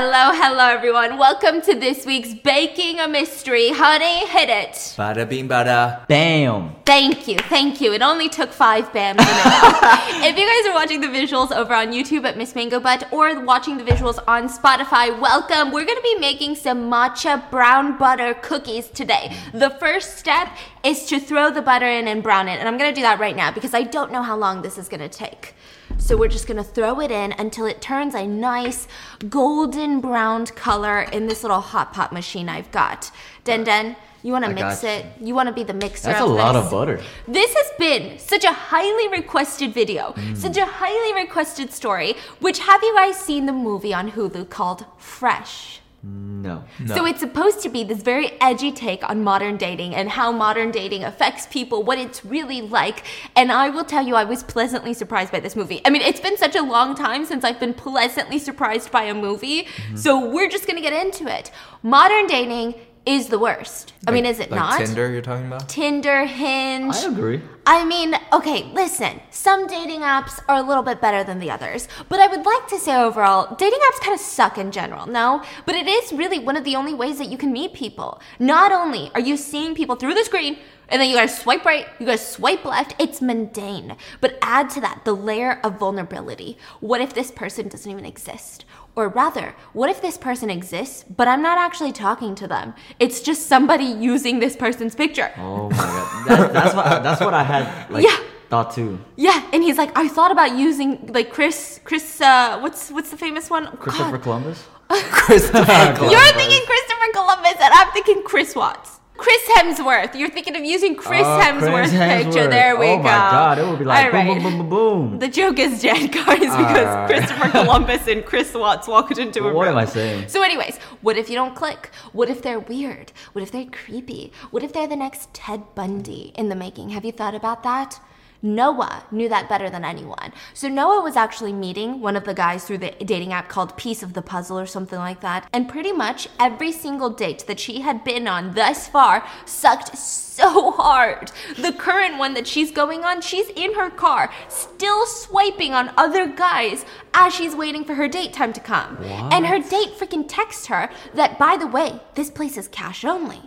Hello, hello, everyone. Welcome to this week's Baking a Mystery. Honey, hit it. Bada bing bada. Bam! Thank you, thank you. It only took five bams. in a row. if you guys are watching the visuals over on YouTube at Miss Mango Butt or watching the visuals on Spotify, welcome. We're gonna be making some matcha brown butter cookies today. The first step is to throw the butter in and brown it, and I'm gonna do that right now because I don't know how long this is gonna take. So we're just gonna throw it in until it turns a nice golden browned color in this little hot pot machine I've got. Den Den, you wanna I mix it? You wanna be the mixer That's a of lot of butter. This has been such a highly requested video, Mm. such a highly requested story. Which have you guys seen the movie on Hulu called Fresh? No. So it's supposed to be this very edgy take on modern dating and how modern dating affects people, what it's really like. And I will tell you, I was pleasantly surprised by this movie. I mean, it's been such a long time since I've been pleasantly surprised by a movie. Mm-hmm. So we're just gonna get into it. Modern dating is the worst. I mean, is it like not? Tinder, you're talking about? Tinder, Hinge. I agree. I mean, okay, listen, some dating apps are a little bit better than the others, but I would like to say overall, dating apps kind of suck in general, no? But it is really one of the only ways that you can meet people. Not only are you seeing people through the screen, and then you gotta swipe right, you gotta swipe left, it's mundane. But add to that the layer of vulnerability. What if this person doesn't even exist? Or rather, what if this person exists, but I'm not actually talking to them? It's just somebody using this person's picture. Oh my god. That, that's what that's what I had like Yeah. thought too. Yeah, and he's like, I thought about using like Chris, Chris, uh, what's what's the famous one? Christopher God. Columbus? Christopher Columbus. You're thinking Christopher Columbus, and I'm thinking Chris Watts. Chris Hemsworth. You're thinking of using Chris Oh, Hemsworth's Chris picture. There we oh go. my god, it would be like boom, right. boom, boom, boom, boom. The joke is dead, guys, because. Christopher Columbus and Chris Watts walked into a room. What am I saying? So, anyways, what if you don't click? What if they're weird? What if they're creepy? What if they're the next Ted Bundy in the making? Have you thought about that? Noah knew that better than anyone. So Noah was actually meeting one of the guys through the dating app called Piece of the Puzzle or something like that. And pretty much every single date that she had been on thus far sucked so hard. The current one that she's going on, she's in her car, still swiping on other guys as she's waiting for her date time to come. And her date freaking texts her that, by the way, this place is cash only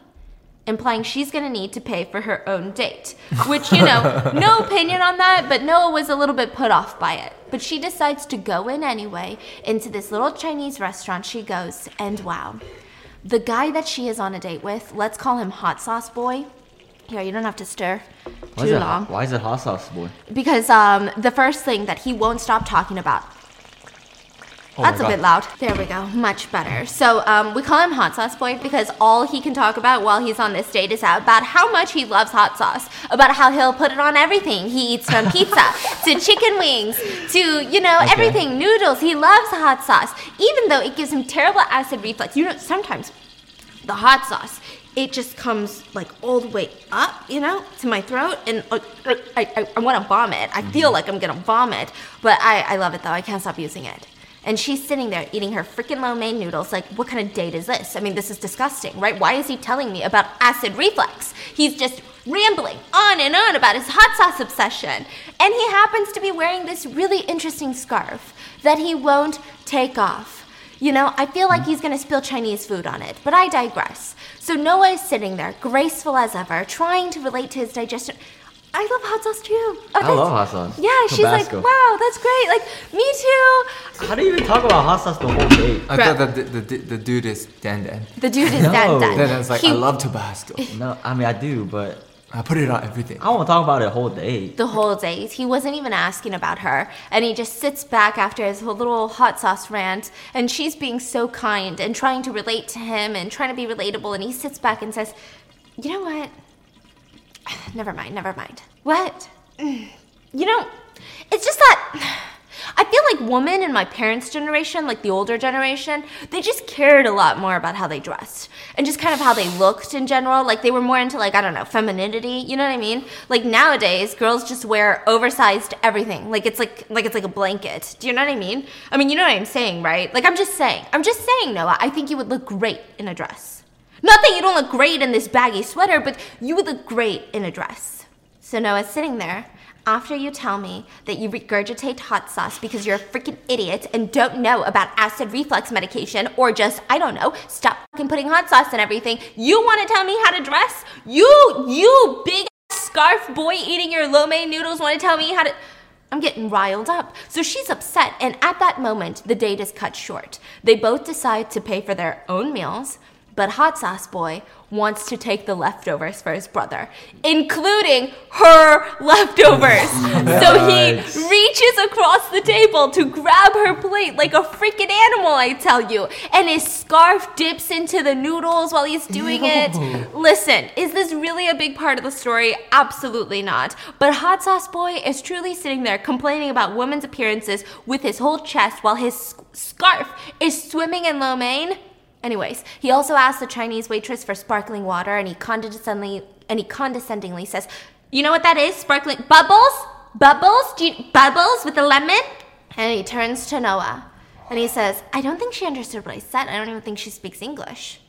implying she's going to need to pay for her own date. Which, you know, no opinion on that, but Noah was a little bit put off by it. But she decides to go in anyway into this little Chinese restaurant. She goes, and wow, the guy that she is on a date with, let's call him Hot Sauce Boy. Here, you don't have to stir Why is, too it, long. why is it hot sauce boy? Because um, the first thing that he won't stop talking about Oh That's a bit loud. There we go. Much better. So um, we call him Hot Sauce Boy because all he can talk about while he's on this date is about how much he loves hot sauce, about how he'll put it on everything he eats from pizza to chicken wings to, you know, Okay. everything, noodles. He loves hot sauce, even though it gives him terrible acid reflux. You know, sometimes the hot sauce, it just comes like all the way up, you know, to my throat, and uh, uh, I, I, I want to vomit. I feel like I'm gonna vomit, but I, I love it though. I can't stop using it. And she's sitting there eating her freaking lo mein noodles. Like, what kind of date is this? I mean, this is disgusting, right? Why is he telling me about acid reflux? He's just rambling on and on about his hot sauce obsession. And he happens to be wearing this really interesting scarf that he won't take off. You know, I feel like hmm. he's gonna spill Chinese food on it, but I digress. So Noah is sitting there, graceful as ever, trying to relate to his digestion. I love hot sauce too. Oh, I love hot sauce. Yeah, she's like, wow, that's great. Like, me too. How do you even talk about hot sauce the whole day? I Bro. thought that the, the, the, the dude is Dan Dan. The dude is No. Dan Dan. Then I was like, He- I love Tabasco. No, I mean I do, but I put it on everything. I won't talk about it the whole day. the whole date. He wasn't even asking about her. And he just sits back after his whole little hot sauce rant. And she's being so kind and trying to relate to him and trying to be relatable. And he sits back and says, You know what? Never mind, never mind. What? You know, it's just that. I feel like women in my parents' generation, like the older generation, they just cared a lot more about how they dressed and just kind of how they looked in general. Like they were more into like I don't know femininity. You know what I mean? Like nowadays, girls just wear oversized everything. Like it's like like it's like a blanket. Do you know what I mean? I mean, you know what I'm saying, right? Like I'm just saying. I'm just saying, Noah. I think you would look great in a dress. Not that you don't look great in this baggy sweater, but you would look great in a dress. So Noah's sitting there after you tell me that you regurgitate hot sauce because you're a freaking idiot and don't know about acid reflux medication or just, I don't know, stop fucking putting hot sauce in everything, you want to tell me how to dress? You, you big scarf boy eating your lo mein noodles want to tell me how to. I'm getting riled up. So she's upset, and at that moment, the date is cut short. They both decide to pay for their own meals, but Hot Sauce Boy wants to take the leftovers for his brother, including her leftovers. so he reaches across the table to grab her plate like a freaking animal, I tell you. And his scarf dips into the noodles while he's doing it. Listen, is this really a big part of the story? Absolutely not. But Hot Sauce Boy is truly sitting there complaining about women's appearances with his whole chest while his scarf is swimming in lo mein. Anyways, he also asks the Chinese waitress for sparkling water, and he condescendingly and he condescendingly says, "You know what that is? Sparkling bubbles, bubbles, you, bubbles with a lemon." And he turns to Noah, and he says, "I don't think she understood what I said. I don't even think she speaks English."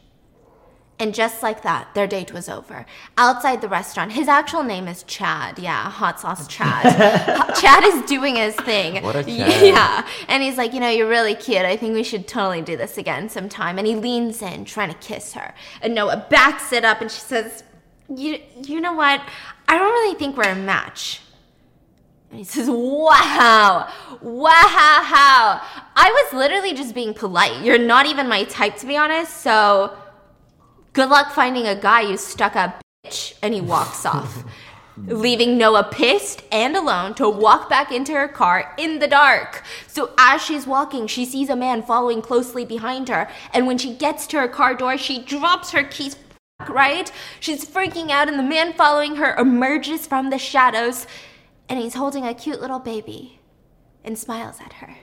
And just like that, their date was over. Outside the restaurant, his actual name is Chad. Yeah, hot sauce Chad. Chad is doing his thing. What a Chad. Yeah. And he's like, you know, you're really cute. I think we should totally do this again sometime. And he leans in, trying to kiss her. And Noah backs it up and she says, You you know what? I don't really think we're a match. And he says, Wow, wow. I was literally just being polite. You're not even my type, to be honest. So good luck finding a guy you stuck up bitch. And he walks off, leaving Noah pissed and alone to walk back into her car in the dark. So as she's walking, she sees a man following closely behind her. And when she gets to her car door, she drops her keys right? She's freaking out, and the man following her emerges from the shadows, and he's holding a cute little baby and smiles at her.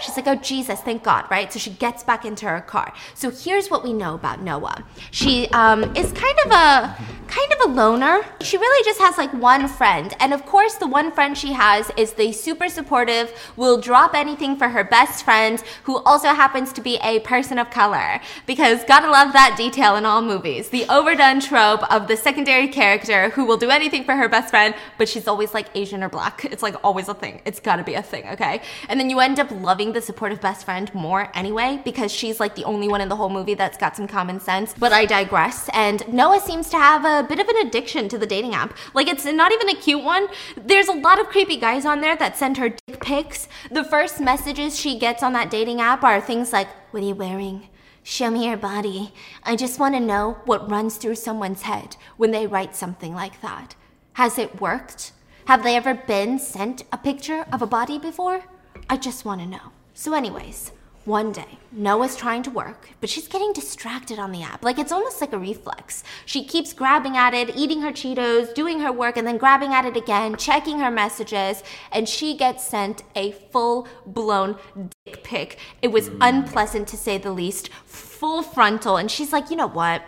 She's like, oh, Jesus, thank God, right? So she gets back into her car. So here's what we know about Noah. She um, is kind of a kind of a loner. She really just has like one friend. And of course, the one friend she has is the super supportive, will drop anything for her best friend, who also happens to be a person of color. Because gotta love that detail in all movies. The overdone trope of the secondary character who will do anything for her best friend, but she's always like Asian or black. It's like always a thing. It's gotta be a thing, okay? And then you end up loving the supportive best friend more anyway, because she's like the only one in the whole movie that's got some common sense. But I digress. And Noah seems to have a bit of an addiction to the dating app. Like it's not even a cute one. There's a lot of creepy guys on there that send her dick pics. The first messages she gets on that dating app are things like, What are you wearing? Show me your body. I just want to know what runs through someone's head when they write something like that. Has it worked? Have they ever been sent a picture of a body before? I just want to know. So, anyways, one day, Noah's trying to work, but she's getting distracted on the app. Like it's almost like a reflex. She keeps grabbing at it, eating her Cheetos, doing her work, and then grabbing at it again, checking her messages, and she gets sent a full blown dick pic. It was mm. unpleasant to say the least, full frontal, and she's like, you know what?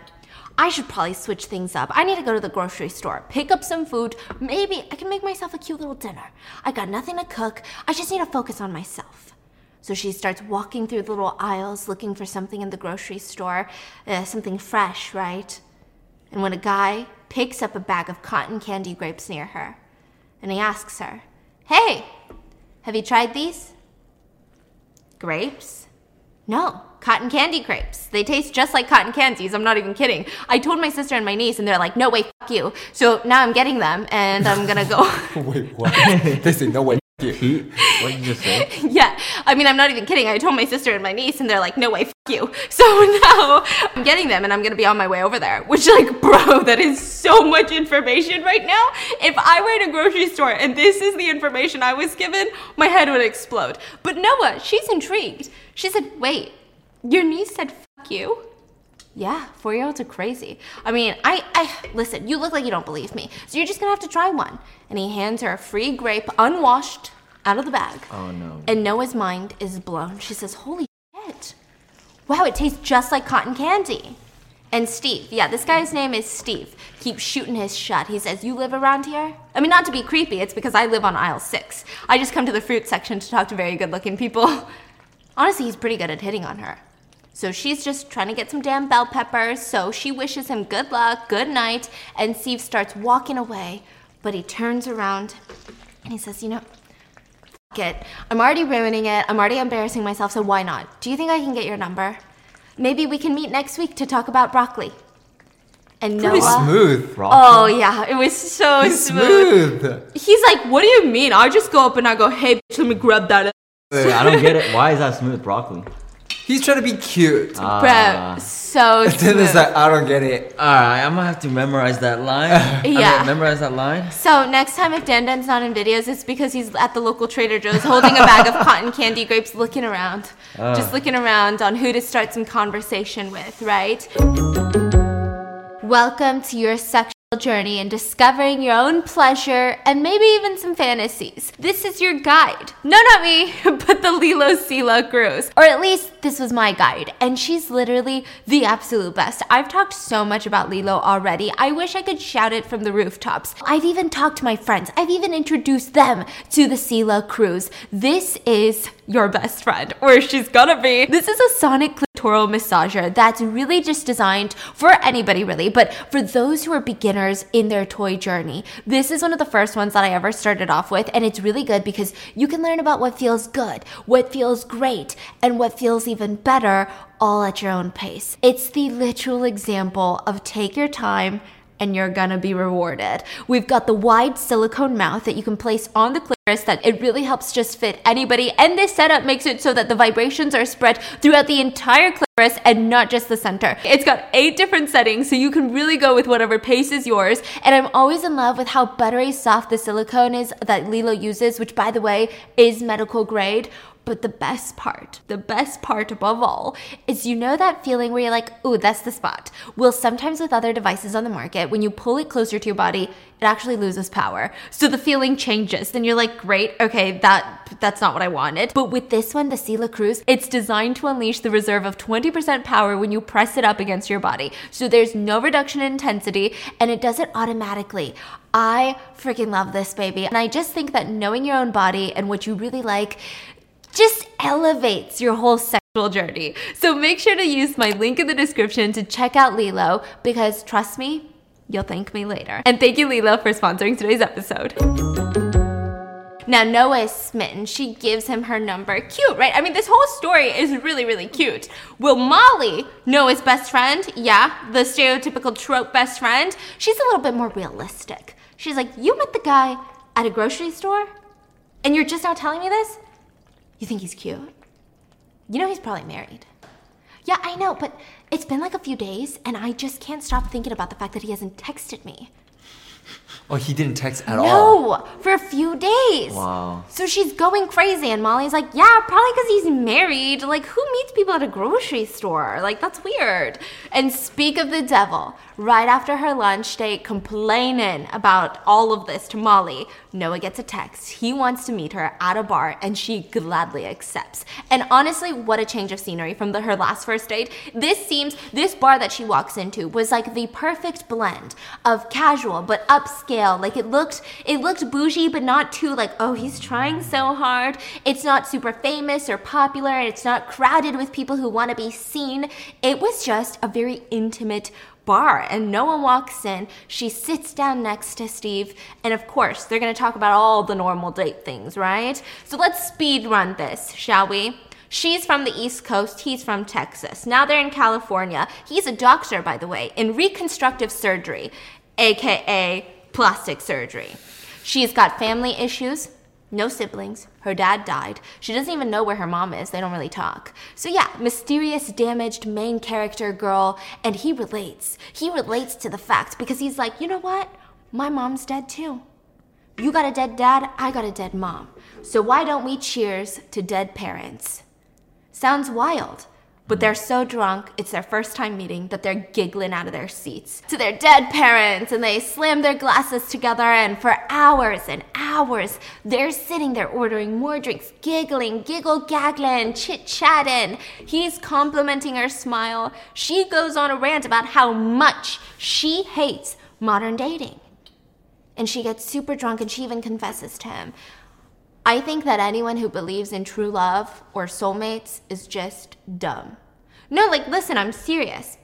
I should probably switch things up. I need to go to the grocery store, pick up some food. Maybe I can make myself a cute little dinner. I got nothing to cook. I just need to focus on myself. So she starts walking through the little aisles looking for something in the grocery store, uh, something fresh, right? And when a guy picks up a bag of cotton candy grapes near her, and he asks her, Hey, have you tried these? Grapes? No, cotton candy grapes. They taste just like cotton candies. I'm not even kidding. I told my sister and my niece, and they're like, no way, fuck you. So now I'm getting them, and I'm gonna go. Wait, what? they say no way. F- what did you say? yeah, I mean, I'm not even kidding. I told my sister and my niece, and they're like, no way, fuck you. So now I'm getting them, and I'm gonna be on my way over there. Which, like, bro, that is so much information right now. If I were in a grocery store and this is the information I was given, my head would explode. But Noah, she's intrigued. She said, wait, your niece said fuck you? Yeah, four year olds are crazy. I mean, I, I, listen, you look like you don't believe me. So you're just gonna have to try one. And he hands her a free grape, unwashed, out of the bag. Oh no. And Noah's mind is blown. She says, Holy shit. Wow, it tastes just like cotton candy. And Steve, yeah, this guy's name is Steve, keeps shooting his shot. He says, You live around here? I mean, not to be creepy, it's because I live on aisle six. I just come to the fruit section to talk to very good looking people. Honestly, he's pretty good at hitting on her. So she's just trying to get some damn bell peppers, so she wishes him good luck, good night, and Steve starts walking away, but he turns around And he says, You know, f- it. I'm already ruining it. I'm already embarrassing myself, so why not? Do you think I can get your number? Maybe we can meet next week to talk about broccoli. And Pretty Noah. smooth. Oh, broccoli. Oh, yeah, it was so He's smooth. smooth. He's like, What do you mean? I just go up and I go, Hey, bitch, let me grab that. Wait, I don't get it. Why is that smooth broccoli? He's trying to be cute. Ah. Bro, so And then it's like, I don't get it. Alright, I'm gonna have to memorize that line. I mean, Yeah. memorize that line. So next time if Dan Dan's not in videos, it's because he's at the local Trader Joe's holding a bag of cotton candy grapes, looking around, just looking around on who to start some conversation with, right? Welcome to your sexual journey and discovering your own pleasure and maybe even some fantasies. This is your guide. No, not me, but the Lelo Sila Cruise. Or at least this was my guide, and she's literally the absolute best. I've talked so much about Lelo already. I wish I could shout it from the rooftops. I've even talked to my friends. I've even introduced them to the Sila Cruise. This is your best friend, or she's gonna be. This is a sonic clitoral massager that's really just designed for anybody really, but for those who are beginners in their toy journey. This is one of the first ones that I ever started off with, and it's really good because you can learn about what feels good, what feels great, and what feels even better all at your own pace. It's the literal example of take your time and you're gonna be rewarded. We've got the wide silicone mouth that you can place on the clitoris that it really helps just fit anybody. And this setup makes it so that the vibrations are spread throughout the entire clitoris and not just the center. It's got eight different settings, so you can really go with whatever pace is yours. And I'm always in love with how buttery soft the silicone is that Lelo uses, which by the way is medical grade. But the best part, the best part above all, is you know that feeling where you're like, ooh, that's the spot. Well, sometimes with other devices on the market, when you pull it closer to your body, it actually loses power. So the feeling changes. Then you're like, great, okay, that that's not what I wanted. But with this one, the Sila Cruise, it's designed to unleash the reserve of 20% power when you press it up against your body. So there's no reduction in intensity and it does it automatically. I freaking love this baby. And I just think that knowing your own body and what you really like just elevates your whole sexual journey. So make sure to use my link in the description to check out Lelo because trust me, you'll thank me later. And thank you, Lelo, for sponsoring today's episode. Now, Noah is smitten. She gives him her number. Cute, right? I mean, this whole story is really, really cute. Will Molly, Noah's best friend, yeah, the stereotypical trope best friend, she's a little bit more realistic. She's like, You met the guy at a grocery store? And you're just now telling me this? You think he's cute? You know he's probably married. Yeah, I know, but it's been like a few days, and I just can't stop thinking about the fact that he hasn't texted me. Oh, he didn't text at all. No, for a few days. Wow. So she's going crazy, and Molly's like, Yeah, probably because he's married. Like, who meets people at a grocery store? Like, that's weird. And speak of the devil, right after her lunch date, complaining about all of this to Molly, Noah gets a text. He wants to meet her at a bar, and she gladly accepts. And honestly, what a change of scenery from the, her last first date. This seems, this bar that she walks into was like the perfect blend of casual but upscale. Like it looked, it looked bougie, but not too like, oh, he's trying so hard. It's not super famous or popular, and it's not crowded with people who want to be seen. It was just a very intimate bar and no one walks in. She sits down next to Steve, and of course, they're gonna talk about all the normal date things, right? So let's speed run this, shall we? She's from the East Coast, he's from Texas. Now they're in California. He's a doctor, by the way, in reconstructive surgery, aka plastic surgery. She's got family issues, no siblings. Her dad died. She doesn't even know where her mom is. They don't really talk. So, yeah, mysterious, damaged main character girl. And he relates. He relates to the fact because he's like, you know what? My mom's dead too. You got a dead dad, I got a dead mom. So, why don't we cheers to dead parents? Sounds wild. But they're so drunk, it's their first time meeting, that they're giggling out of their seats to their dead parents and they slam their glasses together. And for hours and hours, they're sitting there ordering more drinks, giggling, giggle gaggling, chit chatting. He's complimenting her smile. She goes on a rant about how much she hates modern dating. And she gets super drunk and she even confesses to him. I think that anyone who believes in true love or soulmates is just dumb. No, like, listen, I'm serious.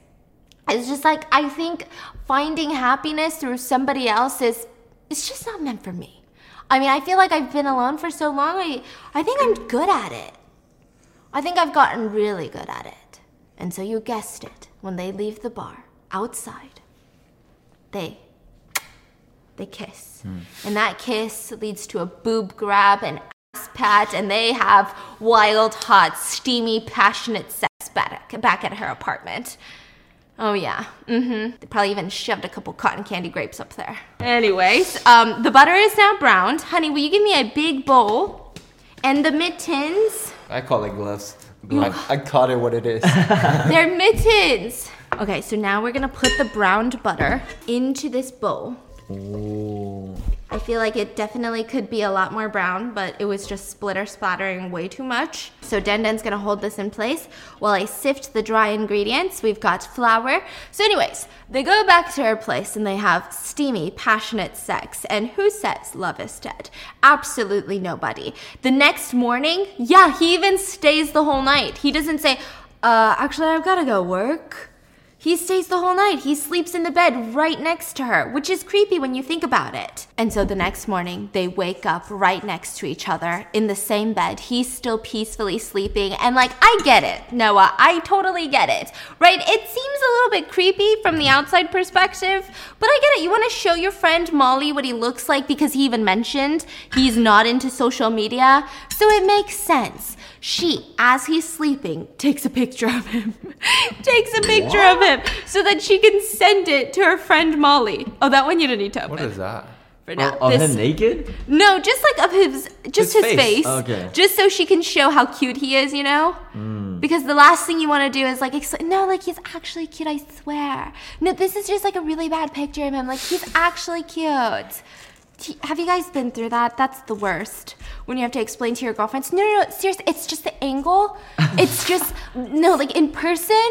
It's just like, I think finding happiness through somebody else is, it's just not meant for me. I mean, I feel like I've been alone for so long. I, I think I'm good at it. I think I've gotten really good at it. And so you guessed it. When they leave the bar, outside, they they kiss. And that kiss leads to a boob grab and ass pat, and they have wild, hot, steamy, passionate sex back, back at her apartment. Oh yeah. Mm-hmm. They probably even shoved a couple cotton candy grapes up there. Anyways, um, the butter is now browned. Honey, will you give me a big bowl? And the mittens. I call it gloves. I, I caught it what it is. They're mittens. Okay, so now we're gonna put the browned butter into this bowl. I feel like it definitely could be a lot more brown, but it was just splitter splattering way too much. So Denden's gonna hold this in place while I sift the dry ingredients. We've got flour. So, anyways, they go back to her place and they have steamy, passionate sex. And who says love is dead? Absolutely nobody. The next morning, yeah, he even stays the whole night. He doesn't say, uh, actually, I've gotta go work. He stays the whole night. He sleeps in the bed right next to her, which is creepy when you think about it. And so the next morning, they wake up right next to each other in the same bed. He's still peacefully sleeping. And like, I get it, Noah. I totally get it. Right? It seems a little bit creepy from the outside perspective, but I get it. You want to show your friend Molly what he looks like because he even mentioned he's not into social media. So it makes sense. She, as he's sleeping, takes a picture of him. takes a picture of him so that she can send it to her friend Molly. Oh, that one you don't need to open. What is that? For now. Of This- him naked? no, just like of his, just his, His face. face. Okay. Just so she can show how cute he is, you know? Mm. Because the last thing you want to do is like, no, like he's actually cute, I swear. No, this is just like a really bad picture of him. Like he's actually cute. Have you guys been through that? That's the worst. When you have to explain to your girlfriends, no, no, no, seriously, it's just the angle. It's just, no, like in person,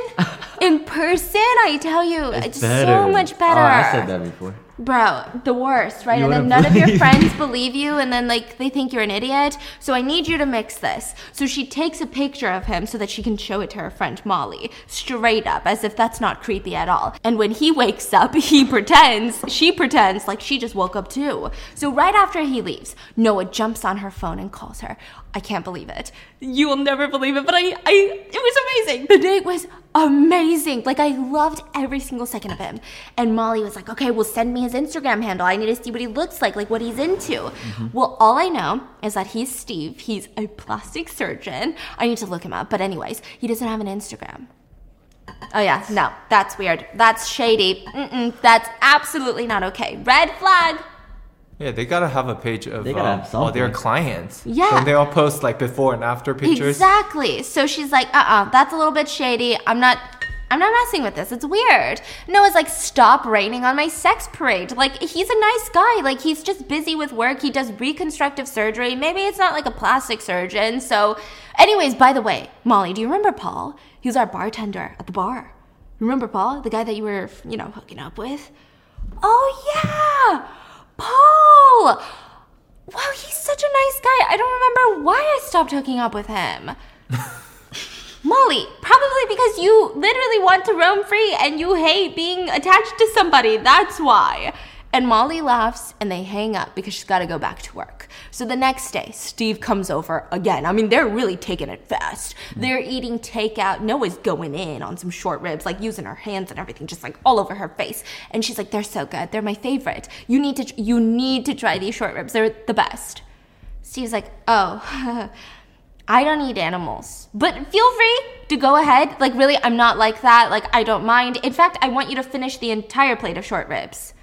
in person, I tell you, it's, so much better. Oh, I said that before. Bro, the worst, right? You and then none of your friends believe you, and then like they think you're an idiot. So I need you to mix this. So she takes a picture of him so that she can show it to her friend Molly, straight up, as if that's not creepy at all. And when he wakes up, he pretends, she pretends like she just woke up too. So right after he leaves, Noah jumps on her phone and calls her. I can't believe it. You will never believe it, but I, I, it was amazing. The date was amazing. Like I loved every single second of him. And Molly was like, "Okay, well, send me his Instagram handle. I need to see what he looks like, like what he's into." Mm-hmm. Well, all I know is that he's Steve. He's a plastic surgeon. I need to look him up. But anyways, he doesn't have an Instagram. Oh yeah, no, that's weird. That's shady. Mm-mm, that's absolutely not okay. Red flag. Yeah, they gotta have a page of They gotta um, have all their clients. Yeah. Don't they all post like before and after pictures? Exactly. So she's like, uh-uh, that's a little bit shady. I'm not I'm not messing with this. It's weird. Noah's like, stop raining on my sex parade. Like, he's a nice guy. Like, he's just busy with work. He does reconstructive surgery. Maybe it's not like a plastic surgeon. So, anyways, by the way, Molly, do you remember Paul? He was our bartender at the bar. Remember Paul? The guy that you were, you know, hooking up with? Oh, yeah! Paul! Wow, he's such a nice guy. I don't remember why I stopped hooking up with him. Molly, probably because you literally want to roam free and you hate being attached to somebody. That's why. And Molly laughs and they hang up because she's got to go back to work. So the next day, Steve comes over again. I mean, they're really taking it fast. They're eating takeout. Noah's going in on some short ribs, like using her hands and everything, just like all over her face. And she's like, "They're so good. They're my favorite. You need to, you need to try these short ribs. They're the best." Steve's like, "Oh." I don't eat animals. But feel free to go ahead. Like, really, I'm not like that. Like, I don't mind. In fact, I want you to finish the entire plate of short ribs.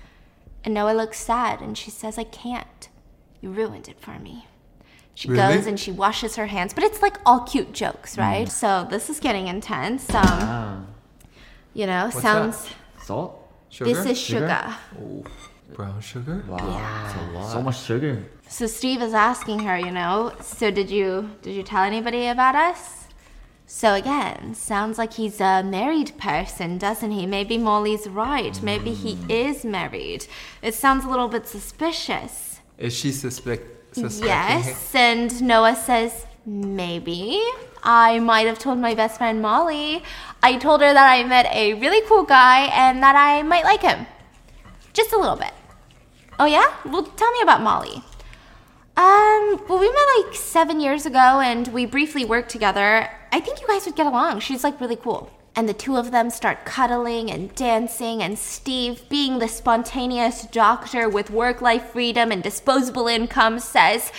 And Noah looks sad and she says, I can't. You ruined it for me. She Really? goes and she washes her hands, but it's like all cute jokes, right? So this is getting intense. Um, Ah. you know, What's sounds. Salt? Sugar? This is Sugar? sugar. brown sugar. Wow. Yeah. That's a lot. So much sugar. So Steve is asking her, you know, so did you did you tell anybody about us? So again, sounds like he's a married person, doesn't he? Maybe Molly's right. Maybe he is married. It sounds a little bit suspicious. Is she suspect? suspecting Yes, and Noah says maybe. I might have told my best friend Molly. I told her that I met a really cool guy and that I might like him. Just a little bit. Oh yeah? Well, tell me about Molly. Um, well, we met like seven years ago and we briefly worked together. I think you guys would get along. She's like really cool. And the two of them start cuddling and dancing, and Steve, being the spontaneous doctor with work life freedom and disposable income, says,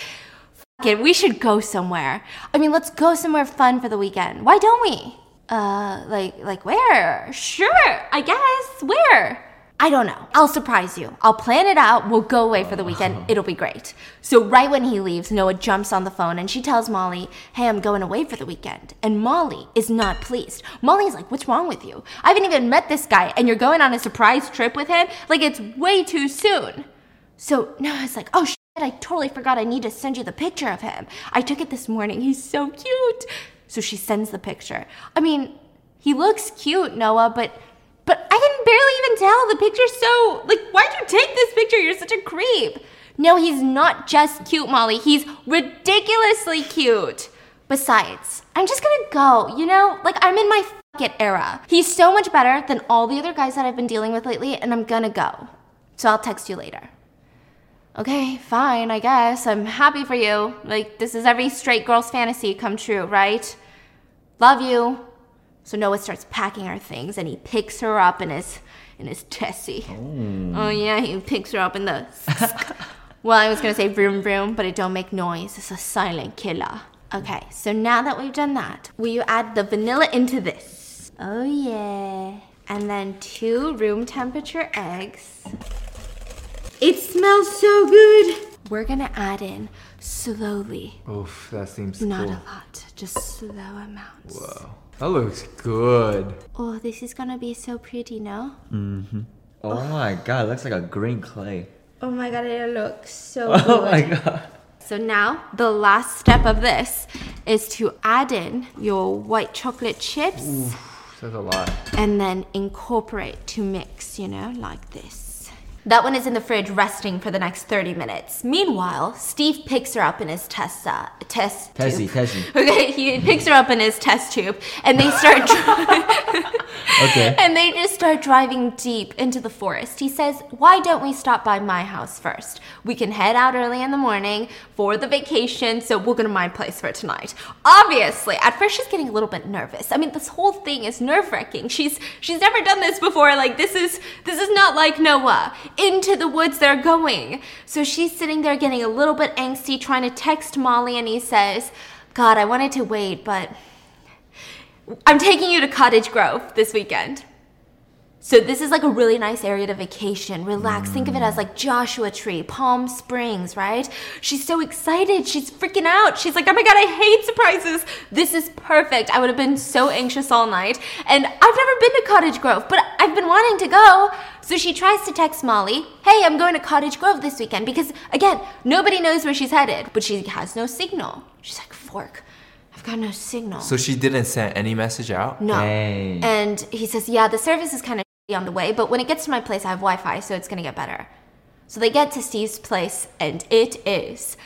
it, we should go somewhere. I mean, let's go somewhere fun for the weekend. Why don't we? Uh, like, like where? Sure, I guess. Where? I don't know. I'll surprise you. I'll plan it out. We'll go away for the weekend. Uh-huh. It'll be great. So, right when he leaves, Noah jumps on the phone and she tells Molly, Hey, I'm going away for the weekend. And Molly is not pleased. Molly's like, What's wrong with you? I haven't even met this guy and you're going on a surprise trip with him? Like, it's way too soon. So Noah's like, Oh shit, I totally forgot I need to send you the picture of him. I took it this morning. He's so cute. So she sends the picture. I mean, he looks cute, Noah, but but I can barely even tell. The picture's so like why'd you take this picture? You're such a creep. No, he's not just cute, Molly. He's ridiculously cute. Besides, I'm just gonna go, you know? Like I'm in my fuck it era. He's so much better than all the other guys that I've been dealing with lately, and I'm gonna go. So I'll text you later. Okay, fine, I guess. I'm happy for you. Like, this is every straight girl's fantasy come true, right? Love you. So Noah starts packing her things and he picks her up in his in his Tessie. Oh. oh. yeah, he picks her up in the Well, I was gonna say vroom vroom, but it don't make noise. It's a silent killer. Okay, so now that we've done that, will you add the vanilla into this? Oh yeah. And then two room temperature eggs. It smells so good. We're gonna add in slowly. Oof, that seems Not cool. a lot, just slow amounts. Whoa. That looks good. Oh, this is gonna be so pretty, no? Mhm. Oh my god, it looks like a green clay. Oh my god, it looks so Oh my god. So now, the last step of this is to add in your white chocolate chips Ooh, That's a lot. and then incorporate to mix, you know, like this. That one is in the fridge resting for the next 30 minutes. Meanwhile, Steve picks her up in his test, uh, test Tessie, tube. Tessie. Okay, he picks her up in his test tube and they start Okay. and they just start driving deep into the forest. He says, Why don't we stop by my house first? We can head out early in the morning for the vacation, so we'll go to my place for tonight. Obviously, at first she's getting a little bit nervous. I mean, this whole thing is nerve-wracking. She's she's never done this before. Like this is this is not like Noah. Into the woods they're going. So she's sitting there getting a little bit angsty, trying to text Molly, and he says, God, I wanted to wait, but I'm taking you to Cottage Grove this weekend. So this is like a really nice area to vacation, relax. Think of it as like Joshua Tree, Palm Springs, right? She's so excited. She's freaking out. She's like, "Oh my god, I hate surprises. This is perfect. I would have been so anxious all night." And I've never been to Cottage Grove, but I've been wanting to go. So she tries to text Molly, "Hey, I'm going to Cottage Grove this weekend because again, nobody knows where she's headed, but she has no signal." She's like, "Fork. I've got no signal." So she didn't send any message out? No. Dang. And he says, Yeah, the service is kind of on the way, but when it gets to my place, I have Wi Fi, so it's going to get better. So they get to Steve's place, and it is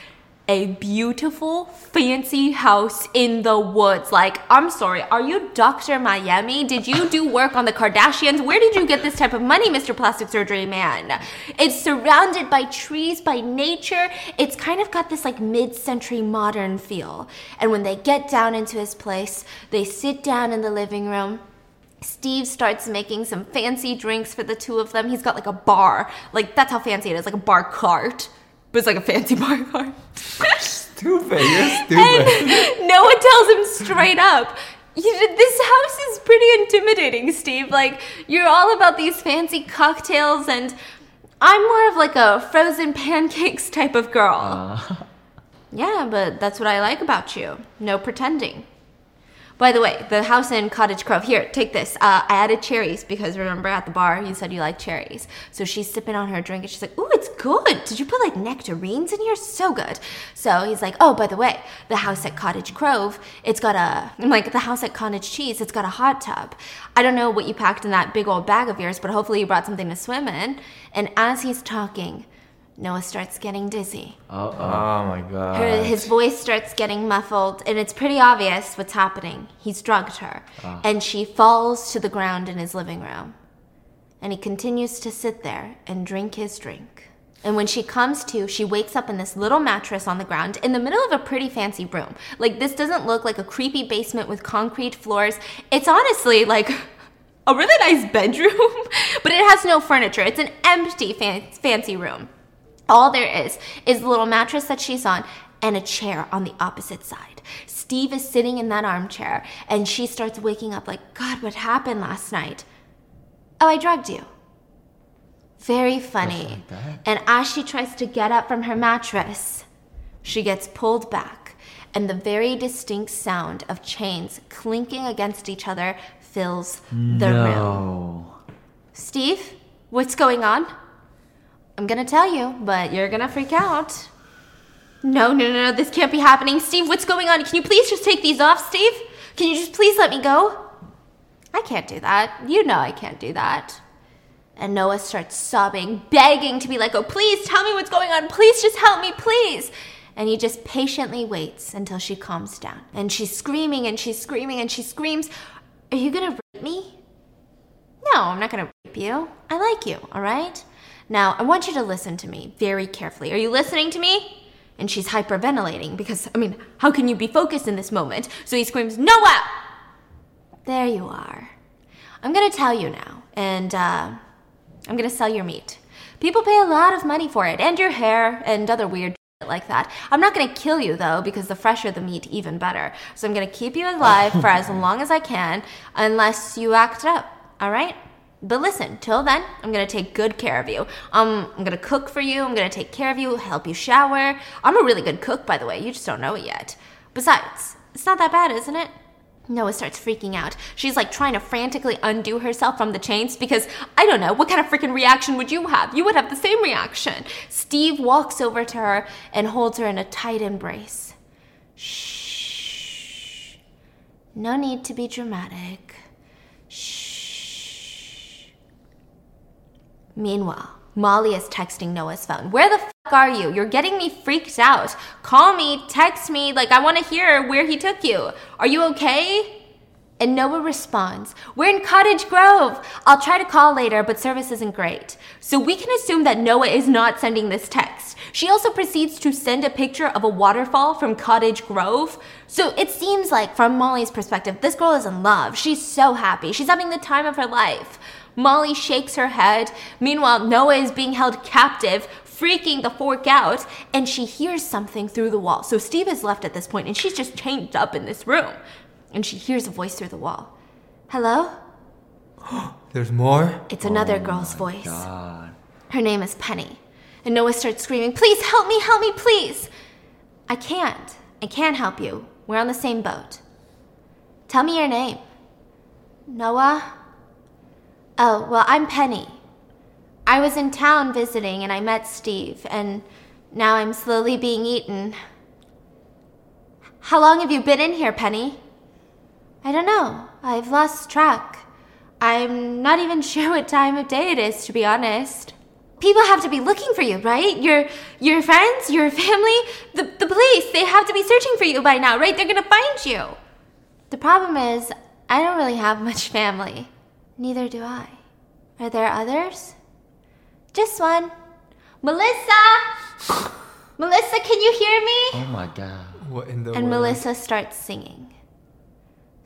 a beautiful, fancy house in the woods. Like, I'm sorry, are you Dr. Miami? Did you do work on the Kardashians? Where did you get this type of money, Mr. Plastic Surgery Man? It's surrounded by trees, by nature. It's kind of got this like mid century modern feel. And when they get down into his place, they sit down in the living room. Steve starts making some fancy drinks for the two of them. He's got like a bar. Like, that's how fancy it is, like a bar cart. But it's like a fancy bar cart. Stupid. You're stupid. And Noah tells him straight up, "You- this house is pretty intimidating, Steve. Like, you're all about these fancy cocktails, and I'm more of like a frozen pancakes type of girl. Uh. Yeah, but that's what I like about you. No pretending. By the way, the house in Cottage Grove. Here, take this. Uh, I added cherries because remember at the bar you said you like cherries. So she's sipping on her drink and she's like, "Ooh, it's good. Did you put like nectarines in here? So good." So he's like, "Oh, by the way, the house at Cottage Grove, it's got a I'm like the house at Cottage Cheese. It's got a hot tub. I don't know what you packed in that big old bag of yours, but hopefully you brought something to swim in." And as he's talking, Noah starts getting dizzy. Uh oh. oh my god. Her, his voice starts getting muffled, and it's pretty obvious what's happening. He's drugged her, and she falls to the ground in his living room. And he continues to sit there and drink his drink. And when she comes to, she wakes up in this little mattress on the ground in the middle of a pretty fancy room. Like, this doesn't look like a creepy basement with concrete floors. It's honestly like a really nice bedroom, but it has no furniture. It's an empty fan- fancy room. All there is is the little mattress that she's on and a chair on the opposite side. Steve is sitting in that armchair and she starts waking up like, God, what happened last night? Oh, I drugged you. Very funny. like and as she tries to get up from her mattress, she gets pulled back, and the very distinct sound of chains clinking against each other fills the room. Steve, what's going on? I'm gonna tell you, but you're gonna freak out. No, no, no, no, this can't be happening. Steve, what's going on? Can you please just take these off, Steve? Can you just please let me go? I can't do that. You know I can't do that. And Noah starts sobbing, begging to be like, oh, please tell me what's going on. Please just help me, please. And he just patiently waits until she calms down. And she's screaming and she's screaming and she screams, Are you gonna rape me? No, I'm not gonna rape you. I like you, all right? Now, I want you to listen to me very carefully. Are you listening to me? And she's hyperventilating because, I mean, how can you be focused in this moment? So he screams, Noah! There you are. I'm gonna tell you now, and uh, I'm gonna sell your meat. People pay a lot of money for it, and your hair, and other weird shit like that. I'm not gonna kill you though, because the fresher the meat, even better. So I'm gonna keep you alive for as long as I can, unless you act up, alright? But listen, till then, I'm gonna take good care of you. Um, I'm gonna cook for you, I'm gonna take care of you, help you shower. I'm a really good cook, by the way, you just don't know it yet. Besides, it's not that bad, isn't it? Noah starts freaking out. She's like trying to frantically undo herself from the chains because I don't know, what kind of freaking reaction would you have? You would have the same reaction. Steve walks over to her and holds her in a tight embrace. Shh. No need to be dramatic. Shh. Meanwhile, Molly is texting Noah's phone. Where the fuck are you? You're getting me freaked out. Call me, text me, like I want to hear where he took you. Are you okay? And Noah responds, We're in Cottage Grove. I'll try to call later, but service isn't great. So we can assume that Noah is not sending this text. She also proceeds to send a picture of a waterfall from Cottage Grove. So it seems like, from Molly's perspective, this girl is in love. She's so happy. She's having the time of her life. Molly shakes her head. Meanwhile, Noah is being held captive, freaking the fork out, and she hears something through the wall. So Steve is left at this point, and she's just chained up in this room. And she hears a voice through the wall. Hello? There's more? It's another girl's oh voice. God. Her name is Penny. And Noah starts screaming, Please help me, help me, please. I can't. I can't help you. We're on the same boat. Tell me your name. Noah? Oh, well, I'm Penny. I was in town visiting and I met Steve, and now I'm slowly being eaten. How long have you been in here, Penny? I don't know. I've lost track. I'm not even sure what time of day it is, to be honest. People have to be looking for you, right? Your your friends, your family, the, the police, they have to be searching for you by now, right? They're gonna find you. The problem is, I don't really have much family. Neither do I. Are there others? Just one. Melissa! Melissa, can you hear me? Oh my god. What in the And world? Melissa starts singing.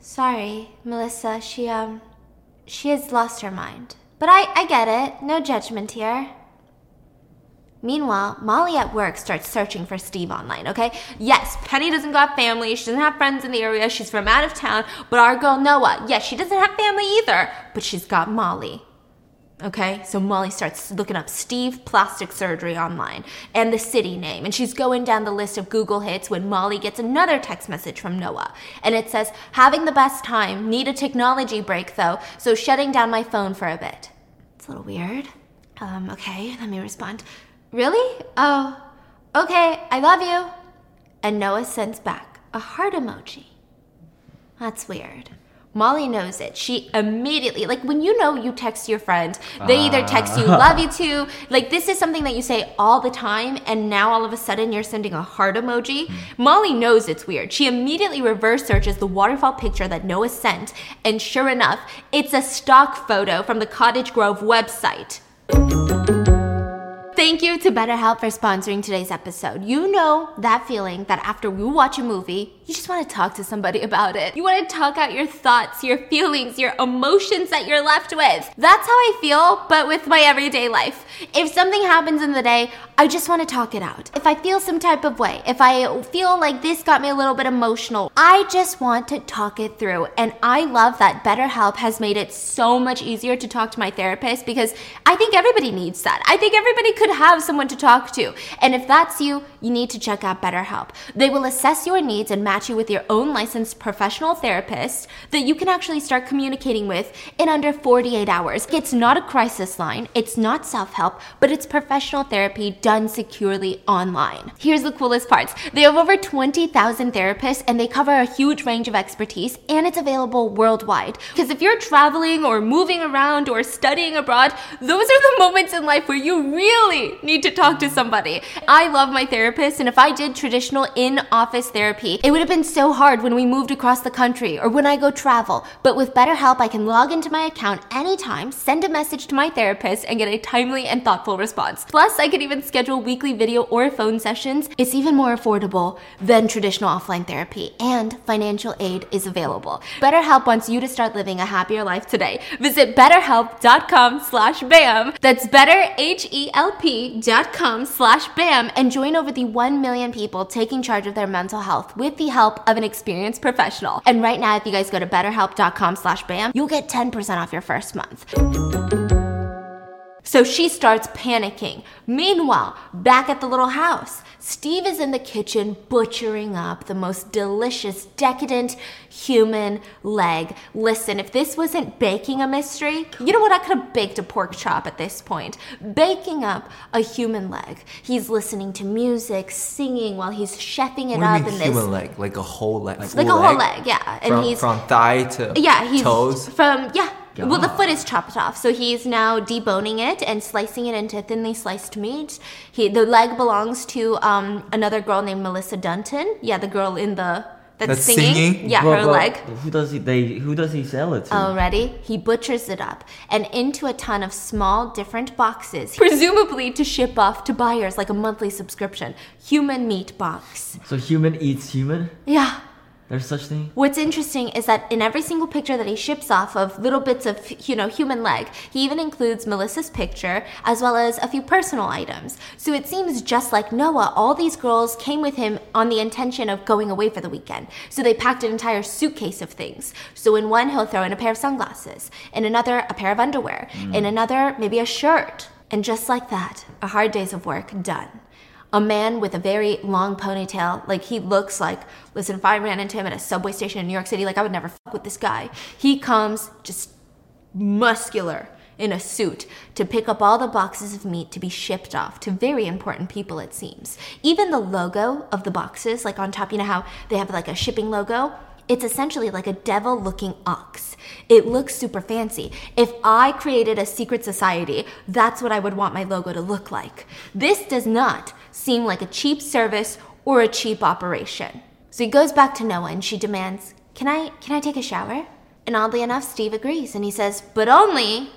Sorry, Melissa, she, um, she has lost her mind. But I, I get it. No judgment here. Meanwhile, Molly at work starts searching for Steve online, okay? Yes, Penny doesn't got family. She doesn't have friends in the area. She's from out of town. But our girl Noah, yes, she doesn't have family either. But she's got Molly. Okay, so Molly starts looking up Steve plastic surgery online and the city name, and she's going down the list of Google hits when Molly gets another text message from Noah. And it says, Having the best time, need a technology break though, so shutting down my phone for a bit. It's a little weird. Um, okay, let me respond. Really? Oh, okay, I love you. And Noah sends back a heart emoji. That's weird. Molly knows it. She immediately, like when you know you text your friend, they either text you, love you too. Like this is something that you say all the time, and now all of a sudden you're sending a heart emoji. Hmm. Molly knows it's weird. She immediately reverse searches the waterfall picture that Noah sent, and sure enough, it's a stock photo from the Cottage Grove website. Thank you to BetterHelp for sponsoring today's episode. You know that feeling that after you watch a movie, you just want to talk to somebody about it. You want to talk out your thoughts, your feelings, your emotions that you're left with. That's how I feel, but with my everyday life. If something happens in the day, I just want to talk it out. If I feel some type of way, if I feel like this got me a little bit emotional, I just want to talk it through. And I love that BetterHelp has made it so much easier to talk to my therapist because I think everybody needs that. I think everybody could have someone to talk to. And if that's you, you need to check out BetterHelp. They will assess your needs and match you with your own licensed professional therapist that you can actually start communicating with in under 48 hours. It's not a crisis line, it's not self help, but it's professional therapy done securely online. Here's the coolest parts they have over 20,000 therapists and they cover a huge range of expertise and it's available worldwide. Because if you're traveling or moving around or studying abroad, those are the moments in life where you really need to talk to somebody. I love my therapist, and if I did traditional in office therapy, it would have been so hard when we moved across the country or when I go travel. But with BetterHelp, I can log into my account anytime, send a message to my therapist, and get a timely and thoughtful response. Plus, I can even schedule weekly video or phone sessions. It's even more affordable than traditional offline therapy, and financial aid is available. BetterHelp wants you to start living a happier life today. Visit betterhelp.com slash BAM. That's betterhelp.com slash BAM and join over the 1 million people taking charge of their mental health with the help of an experienced professional. And right now, if you guys go to betterhelp.com slash BAM, you'll get 10% off your first month. So she starts panicking. Meanwhile, back at the little house, Steve is in the kitchen butchering up the most delicious, decadent human leg. Listen, if this wasn't baking a mystery, you know what? I could have baked a pork chop at this point. Baking up a human leg. He's listening to music, singing while he's chefing it What do up you mean human this. leg? Like a whole leg? Like full a whole leg, yeah. And from, he's from thigh to yeah, he's toes. from yeah. Well, the foot is chopped off, so he's now deboning it and slicing it into thinly sliced meat. He the leg belongs to um, another girl named Melissa Dunton. Yeah, the girl in the that's, That's singing. singing? Yeah, But- her but leg. Who does he? They who does he sell it to? Already, he butchers it up and into a ton of small, different boxes, presumably to ship off to buyers like a monthly subscription. Human meat box. so human eats human. Yeah. There's such thing. What's interesting is that in every single picture that he ships off of little bits of, you know, human leg, he even includes Melissa's picture as well as a few personal items. So it seems just like Noah, all these girls came with him on the intention of going away for the weekend. So they packed an entire suitcase of things. So in one, he'll throw in a pair of sunglasses, in another, a pair of underwear, in mm. another, maybe a shirt. And just like that, a hard day's of work done a man with a very long ponytail. Like he looks like, listen, if I ran into him at a subway station in New York City, like I would never fuck with this guy. He comes just muscular in a suit to pick up all the boxes of meat to be shipped off to very important people, it seems. Even the logo of the boxes, like on top, you know how they have like a shipping logo? It's essentially like a devil looking ox. It looks super fancy. If I created a secret society, that's what I would want my logo to look like. This does not seem like a cheap service or a cheap operation. So he goes back to Noah and she demands, "Can I can I take a shower?" And oddly enough, Steve agrees and he says, "But only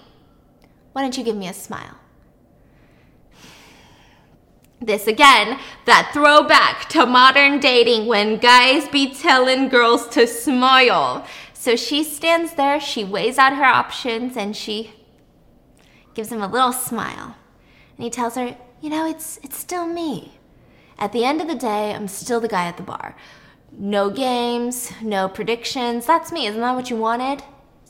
why don't you give me a smile?" This again, that throwback to modern dating when guys be telling girls to smile. So she stands there, she weighs out her options, and she gives him a little smile. And he tells her, You know, it's, it's still me. At the end of the day, I'm still the guy at the bar. No games, no predictions. That's me. Isn't that what you wanted?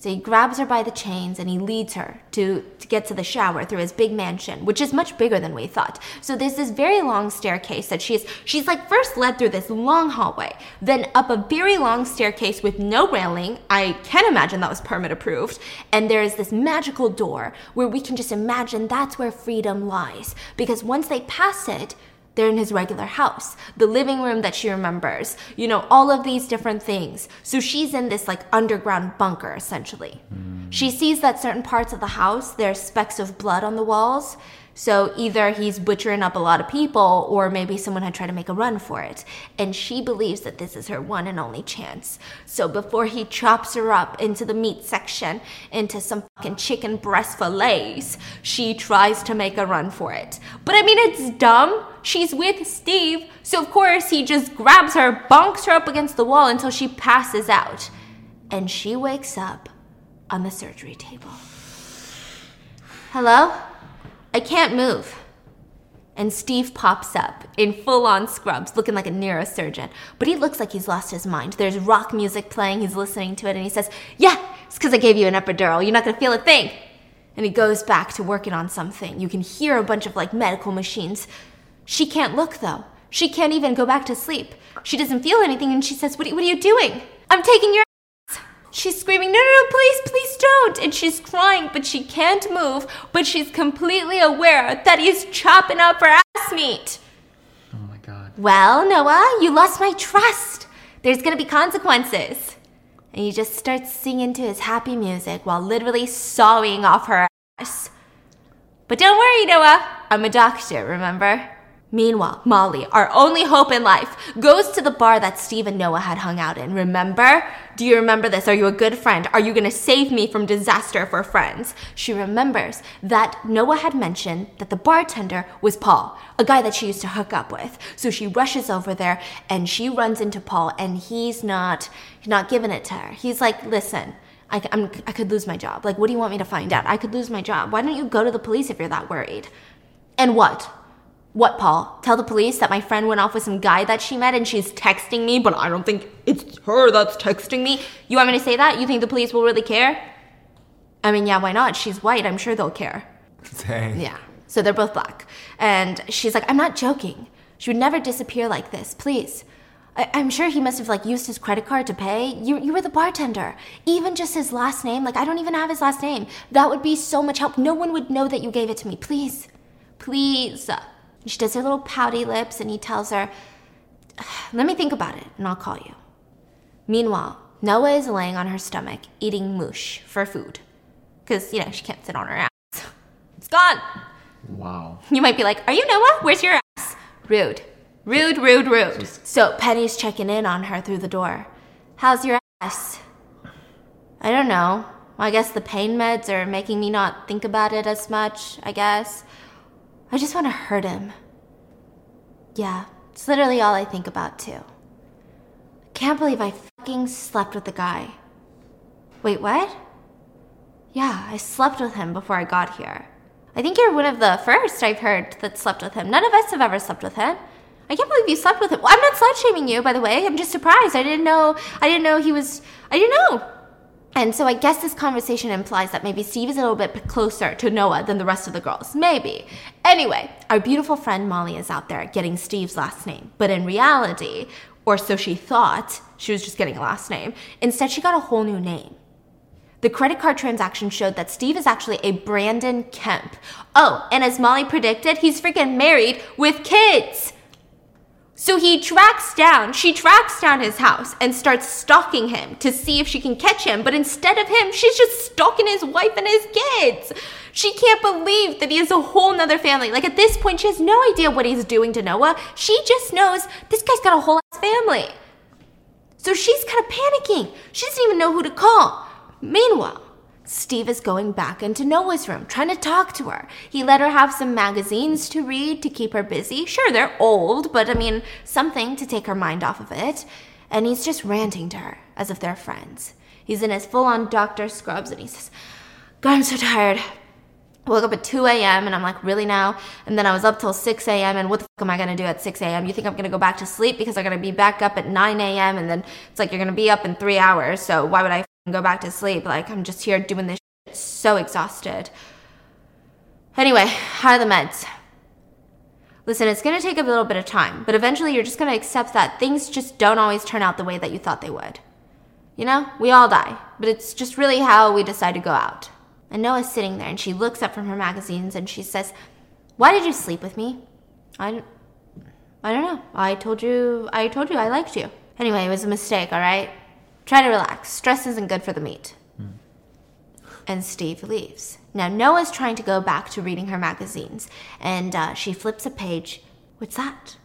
So he grabs her by the chains and he leads her to, to get to the shower through his big mansion, which is much bigger than we thought. So there's this very long staircase that she's she's like first led through this long hallway, then up a very long staircase with no railing. I can't imagine that was permit approved. And there is this magical door where we can just imagine that's where freedom lies. Because once they pass it, they're in his regular house, the living room that she remembers, you know, all of these different things. So she's in this like underground bunker essentially. Hmm. She sees that certain parts of the house, there's specks of blood on the walls. So either he's butchering up a lot of people, or maybe someone had tried to make a run for it. And she believes that this is her one and only chance. So before he chops her up into the meat section, into some fucking chicken breast fillets, she tries to make a run for it. But I mean, it's dumb. She's with Steve, so of course he just grabs her, bonks her up against the wall until she passes out. And she wakes up on the surgery table. Hello? I can't move. And Steve pops up in full on scrubs, looking like a neurosurgeon. But he looks like he's lost his mind. There's rock music playing, he's listening to it, and he says, Yeah, it's because I gave you an epidural. You're not gonna feel a thing. And he goes back to working on something. You can hear a bunch of like medical machines. She can't look though. She can't even go back to sleep. She doesn't feel anything, and she says, What, what are you doing? I'm taking your She's screaming, no, no, no, please, please don't. And she's crying, but she can't move. But she's completely aware that he's chopping up her ass meat. Oh my god. Well, Noah, you lost my trust. There's gonna be consequences. And he just starts singing to his happy music while literally sawing off her ass. But don't worry, Noah. I'm a doctor, remember? Meanwhile, Molly, our only hope in life, goes to the bar that Steve and Noah had hung out in. Remember? Do you remember this? Are you a good friend? Are you going to save me from disaster for friends? She remembers that Noah had mentioned that the bartender was Paul, a guy that she used to hook up with. So she rushes over there and she runs into Paul, and he's not, he's not giving it to her. He's like, listen, I, I'm, I could lose my job. Like, what do you want me to find out? I could lose my job. Why don't you go to the police if you're that worried? And what? What, Paul? Tell the police that my friend went off with some guy that she met and she's texting me, but I don't think it's her that's texting me. You want me to say that? You think the police will really care? I mean, yeah, why not? She's white. I'm sure they'll care. Dang. Yeah. So they're both black. And she's like, I'm not joking. She would never disappear like this. Please. I- I'm sure he must have like used his credit card to pay. You you were the bartender. Even just his last name, like I don't even have his last name. That would be so much help. No one would know that you gave it to me. Please. Please. She does her little pouty lips and he tells her, Let me think about it and I'll call you. Meanwhile, Noah is laying on her stomach eating moosh for food. Because, you know, she can't sit on her ass. It's gone. Wow. You might be like, Are you Noah? Where's your ass? Rude. Rude, rude, rude. So Penny's checking in on her through the door. How's your ass? I don't know. I guess the pain meds are making me not think about it as much, I guess. I just want to hurt him. Yeah, it's literally all I think about, too. I Can't believe I fucking slept with the guy. Wait, what? Yeah, I slept with him before I got here. I think you're one of the first I've heard that slept with him. None of us have ever slept with him. I can't believe you slept with him. Well, I'm not slut shaming you, by the way. I'm just surprised. I didn't know. I didn't know he was. I didn't know. And so I guess this conversation implies that maybe Steve is a little bit closer to Noah than the rest of the girls. Maybe. Anyway, our beautiful friend Molly is out there getting Steve's last name. But in reality, or so she thought, she was just getting a last name. Instead, she got a whole new name. The credit card transaction showed that Steve is actually a Brandon Kemp. Oh, and as Molly predicted, he's freaking married with kids. So he tracks down, she tracks down his house and starts stalking him to see if she can catch him. But instead of him, she's just stalking his wife and his kids. She can't believe that he has a whole nother family. Like at this point, she has no idea what he's doing to Noah. She just knows this guy's got a whole ass family. So she's kind of panicking. She doesn't even know who to call. Meanwhile, Steve is going back into Noah's room, trying to talk to her. He let her have some magazines to read to keep her busy. Sure, they're old, but I mean, something to take her mind off of it. And he's just ranting to her as if they're friends. He's in his full on doctor scrubs and he says, God, I'm so tired. I woke up at 2 a.m. and I'm like, really now? And then I was up till 6 a.m. and what the fuck am I gonna do at 6 a.m.? You think I'm gonna go back to sleep because I'm gonna be back up at 9 a.m. and then it's like you're gonna be up in three hours, so why would I go back to sleep? Like, I'm just here doing this shit, so exhausted. Anyway, how are the meds? Listen, it's gonna take a little bit of time, but eventually you're just gonna accept that things just don't always turn out the way that you thought they would. You know, we all die, but it's just really how we decide to go out. And Noah's sitting there and she looks up from her magazines and she says, Why did you sleep with me? I, I don't know. I told you, I told you I liked you. Anyway, it was a mistake, all right? Try to relax. Stress isn't good for the meat. And Steve leaves. Now, Noah's trying to go back to reading her magazines, and uh, she flips a page. What's that?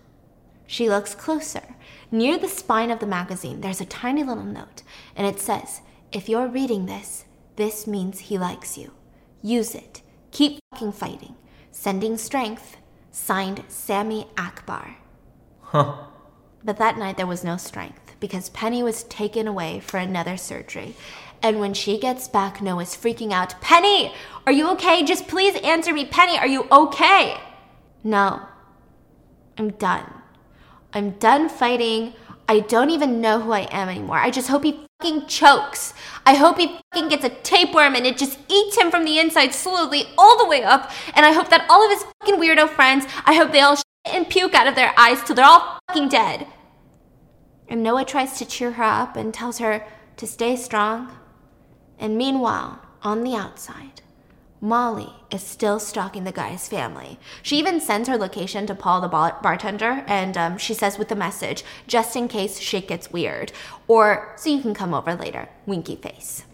She looks closer. Near the spine of the magazine, there's a tiny little note, and it says, If you're reading this, this means he likes you. Use it. Keep fucking fighting. Sending strength. Signed, Sammy Akbar. Huh. But that night there was no strength because Penny was taken away for another surgery. And when she gets back, Noah's freaking out. Penny, are you okay? Just please answer me. Penny, are you okay? No. I'm done. I'm done fighting. I don't even know who I am anymore. I just hope he fucking chokes. I hope he fucking gets a tapeworm and it just eats him from the inside slowly all the way up. And I hope that all of his fucking weirdo friends, I hope they all shit and puke out of their eyes till they're all fucking dead. And Noah tries to cheer her up and tells her to stay strong. And meanwhile, on the outside, Molly is still stalking the guy's family. She even sends her location to Paul, the bartender, and um, she says with the message, just in case shit gets weird, or so you can come over later, winky face.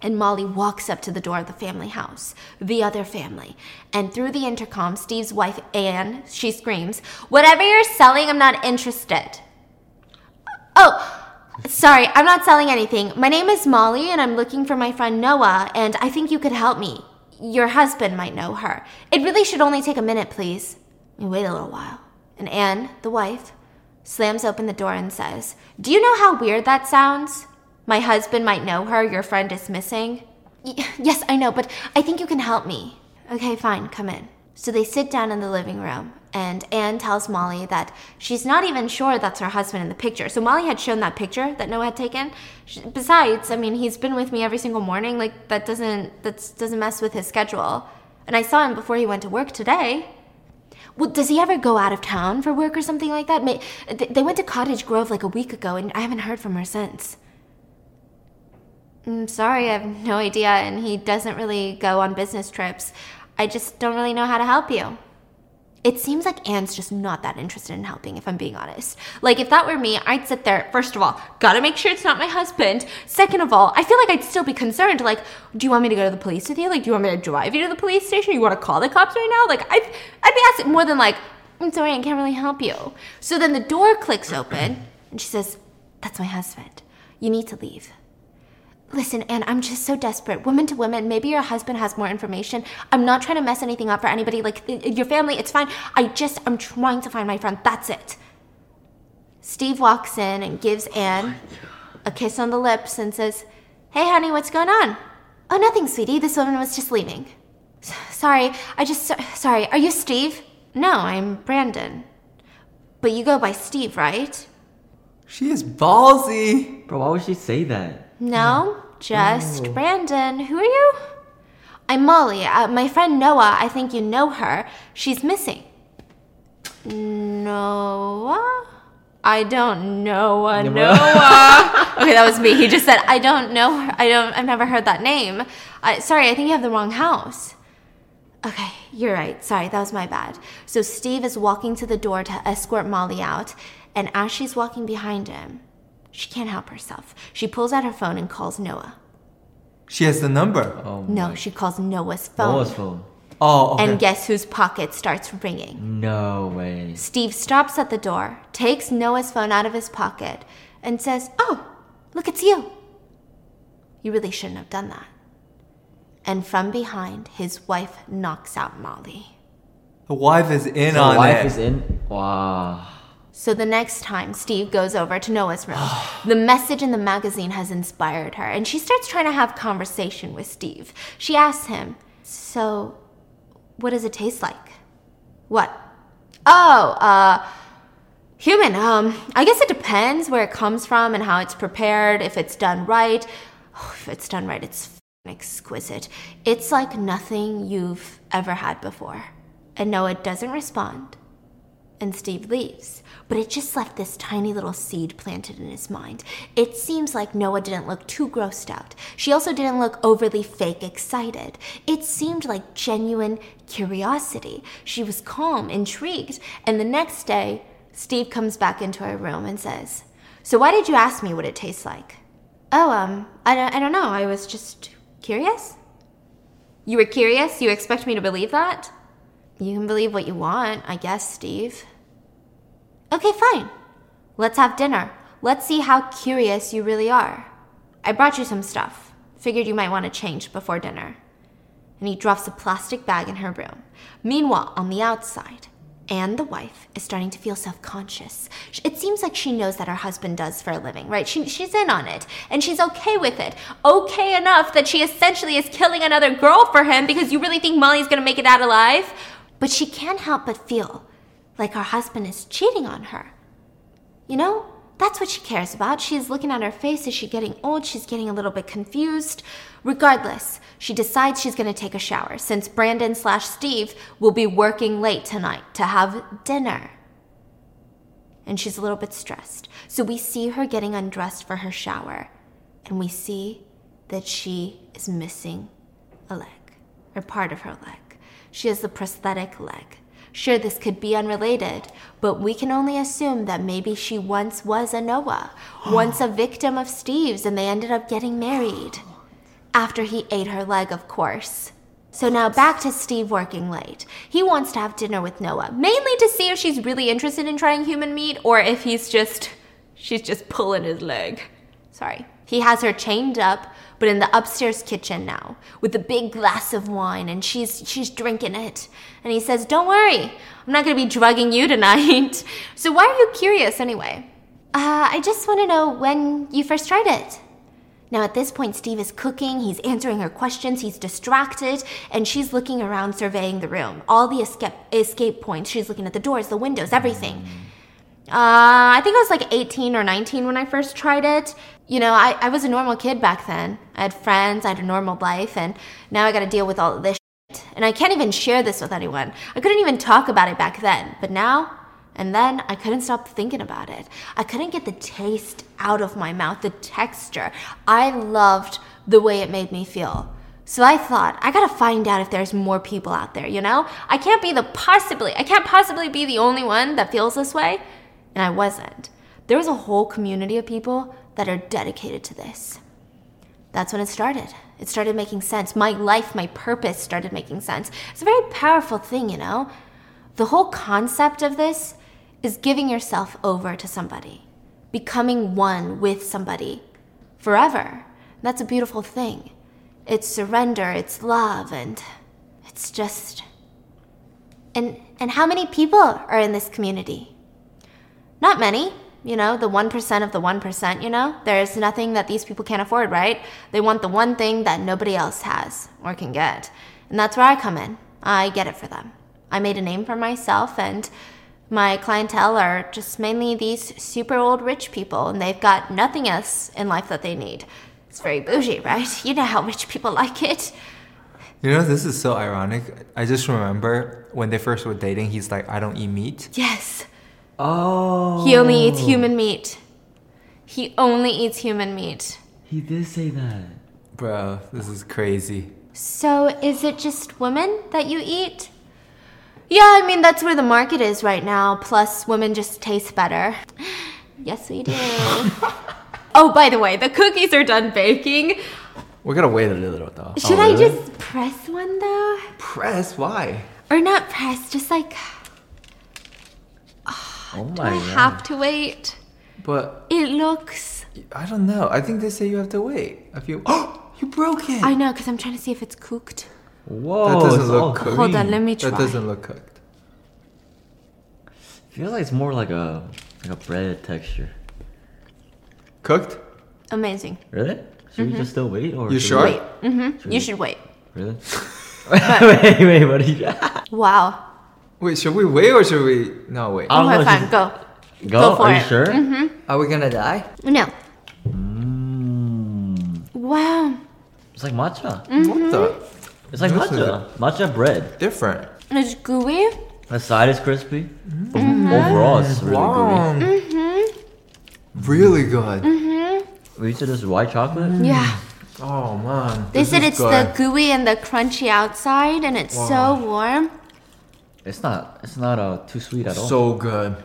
And Molly walks up to the door of the family house, the other family. And through the intercom, Steve's wife, Anne, she screams, Whatever you're selling, I'm not interested. Oh, sorry, I'm not selling anything. My name is Molly, and I'm looking for my friend Noah, and I think you could help me. Your husband might know her. It really should only take a minute, please. You wait a little while. And Anne, the wife, slams open the door and says, Do you know how weird that sounds? My husband might know her, your friend is missing. Yes, I know, but I think you can help me. Okay, fine, come in. So they sit down in the living room, and Anne tells Molly that she's not even sure that's her husband in the picture. So Molly had shown that picture that Noah had taken. She, besides, I mean, he's been with me every single morning. Like that doesn't that doesn't mess with his schedule. And I saw him before he went to work today. Well, does he ever go out of town for work or something like that? They they went to Cottage Grove like a week ago, and I haven't heard from her since. I'm sorry, I have no idea, and he doesn't really go on business trips. I just don't really know how to help you. It seems like Anne's just not that interested in helping, if I'm being honest. Like, if that were me, I'd sit there, first of all, gotta make sure it's not my husband. Second of all, I feel like I'd still be concerned. Like, do you want me to go to the police with you? Like, do you want me to drive you to the police station? You wanna call the cops right now? Like, I'd, I'd be asking more than, like, I'm sorry, I can't really help you. So then the door clicks open, and she says, That's my husband. You need to leave. Listen, Anne, I'm just so desperate. Woman to woman, maybe your husband has more information. I'm not trying to mess anything up for anybody. Like, i- i- your family, it's fine. I just, I'm trying to find my friend. That's it. Steve walks in and gives Anne a kiss on the lips and says, Hey, honey, what's going on? Oh, nothing, sweetie. This woman was just leaving. S- Sorry, I just, so- sorry. Are you Steve? No, I'm Brandon. But you go by Steve, right? She is ballsy. Bro, why would she say that? No, just Brandon. Who are you? I'm Molly. Uh, my friend Noah, I think you know her. She's missing. Noah? I don't know a Noah. okay, that was me. He just said, I don't know her. I don't, I've never heard that name. I, sorry, I think you have the wrong house. Okay, you're right. Sorry, that was my bad. So Steve is walking to the door to escort Molly out, and as she's walking behind him, she can't help herself. She pulls out her phone and calls Noah. She has the number. Oh, No, she calls Noah's phone. Noah's phone. Oh, okay. And guess whose pocket starts ringing? No way. Steve stops at the door, takes Noah's phone out of his pocket, and says, Oh, look, it's you. You really shouldn't have done that. And from behind, his wife knocks out Molly. the wife is in So on wife it. is in. Wow. So the next time Steve goes over to Noah's room, the message in the magazine has inspired her, and she starts trying to have conversation with Steve. She asks him, "So, what does it taste like?" What? Oh, uh, human. Um, I guess it depends where it comes from and how it's prepared. If it's done right, oh, if it's done right, it's exquisite. It's like nothing you've ever had before. And Noah doesn't respond and Steve leaves. But it just left this tiny little seed planted in his mind. It seems like Noah didn't look too grossed out. She also didn't look overly fake excited. It seemed like genuine curiosity. She was calm, intrigued. And the next day, Steve comes back into her room and says, So why did you ask me what it tastes like? Oh, um, I don't, I don't know. I was just curious. You were curious? You expect me to believe that? You can believe what you want, I guess, Steve. Okay, fine. Let's have dinner. Let's see how curious you really are. I brought you some stuff. Figured you might want to change before dinner. And he drops a plastic bag in her room. Meanwhile, on the outside, Anne, the wife, is starting to feel self conscious. It seems like she knows that her husband does for a living, right? She, she's in on it, and she's okay with it. Okay enough that she essentially is killing another girl for him because you really think Molly's gonna make it out alive? But she can't help but feel like her husband is cheating on her. You know, that's what she cares about. She's looking at her face. Is she getting old? She's getting a little bit confused. Regardless, she decides she's going to take a shower since Brandon slash Steve will be working late tonight to have dinner. And she's a little bit stressed. So we see her getting undressed for her shower, and we see that she is missing a leg, or part of her leg. She has the prosthetic leg. Sure, this could be unrelated, but we can only assume that maybe she once was a Noah, once a victim of Steve's, and they ended up getting married. After he ate her leg, of course. So now back to Steve working late. He wants to have dinner with Noah, mainly to see if she's really interested in trying human meat or if he's just. she's just pulling his leg. Sorry. He has her chained up, but in the upstairs kitchen now, with a big glass of wine, and she's she's drinking it. And he says, Don't worry, I'm not gonna be drugging you tonight. so why are you curious anyway? Uh, I just wanna know when you first tried it. Now, at this point, Steve is cooking, he's answering her questions, he's distracted, and she's looking around surveying the room. All the escape, escape points, she's looking at the doors, the windows, everything. Uh, I think I was like 18 or 19 when I first tried it. You know, I, I was a normal kid back then. I had friends, I had a normal life, and now I gotta deal with all of this shit. And I can't even share this with anyone. I couldn't even talk about it back then. But now, and then I couldn't stop thinking about it. I couldn't get the taste out of my mouth, the texture. I loved the way it made me feel. So I thought, I gotta find out if there's more people out there, you know? I can't be the possibly, I can't possibly be the only one that feels this way. And I wasn't. There was a whole community of people that are dedicated to this. That's when it started. It started making sense. My life, my purpose started making sense. It's a very powerful thing, you know? The whole concept of this is giving yourself over to somebody, becoming one with somebody forever. That's a beautiful thing. It's surrender, it's love, and it's just. And, and how many people are in this community? Not many, you know, the 1% of the 1%, you know? There's nothing that these people can't afford, right? They want the one thing that nobody else has or can get. And that's where I come in. I get it for them. I made a name for myself, and my clientele are just mainly these super old rich people, and they've got nothing else in life that they need. It's very bougie, right? You know how rich people like it. You know, this is so ironic. I just remember when they first were dating, he's like, I don't eat meat. Yes. Oh. He only eats human meat. He only eats human meat. He did say that. Bro, this is crazy. So, is it just women that you eat? Yeah, I mean, that's where the market is right now. Plus, women just taste better. Yes, we do. oh, by the way, the cookies are done baking. We're gonna wait a little though. Should oh, I just press one though? Press? Why? Or not press, just like, Oh do I god. have to wait? But It looks. I don't know. I think they say you have to wait. I feel. Oh, you broke it. I know, because I'm trying to see if it's cooked. Whoa. That doesn't look cooked. Hold on, let me try. that doesn't look cooked. Feels like it's more like a like a bread texture. Cooked? Amazing. Really? Should we just still wait or? You should sure? Wait. Mm-hmm. You should wait. Really? wait, wait, what are you? Wow. Wait, should we wait or should we not wait? I don't Okay, know, fine, go. Go. Go for are you it. sure? Are we gonna die? No. Mm. Wow. It's like matcha. What the? It's like This matcha. Matcha bread. Different. It's gooey. The side is crispy. Mm-hmm. overall, it's really gooey. Wow. Really good. Mm-hmm. gooey. We said this is white chocolate. Yeah. Oh man. They this said it's good. the gooey and the crunchy outside, and it's so warm. It's not. It's not uh, too sweet at all. so good.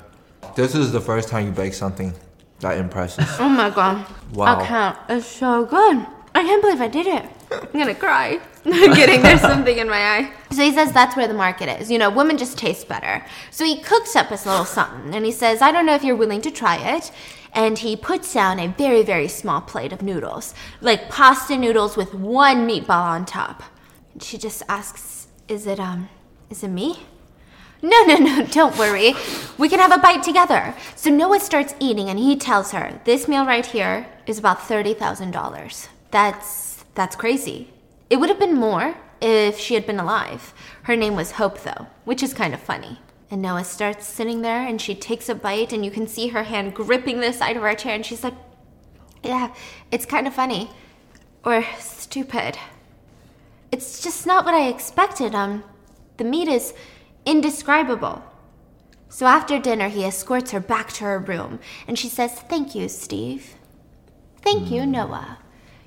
This is the first time you bake something that impresses. Oh my god. Wow. I can't. It's so good. I can't believe I did it. I'm gonna cry. I'm kidding. There's something in my eye. So he says that's where the market is. You know, women just taste better. So he cooks up his little something and he says, I don't know if you're willing to try it. And he puts down a very, very small plate of noodles, like pasta noodles with one meatball on top. And she just asks, Is it, um, is it me? No, no, no, don't worry. We can have a bite together. So Noah starts eating and he tells her, This meal right here is about $30,000. That's, that's crazy. It would have been more if she had been alive. Her name was Hope, though, which is kind of funny. And Noah starts sitting there and she takes a bite, and you can see her hand gripping the side of her chair, and she's like, Yeah, it's kind of funny. Or stupid. It's just not what I expected. Um, the meat is indescribable. So after dinner, he escorts her back to her room, and she says, Thank you, Steve. Thank you, hmm. Noah.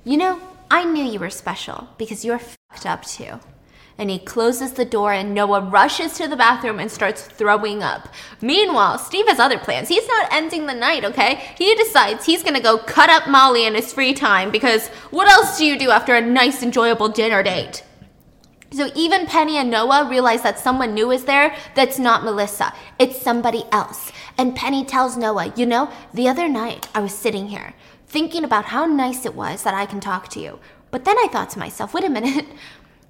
You know, I knew you were special because you're fucked up too. And he closes the door, and Noah rushes to the bathroom and starts throwing up. Meanwhile, Steve has other plans. He's not ending the night, okay? He decides he's gonna go cut up Molly in his free time because what else do you do after a nice, enjoyable dinner date? So even Penny and Noah realize that someone new is there that's not Melissa. It's somebody else. And Penny tells Noah, You know, the other night I was sitting here thinking about how nice it was that I can talk to you. But then I thought to myself, Wait a minute.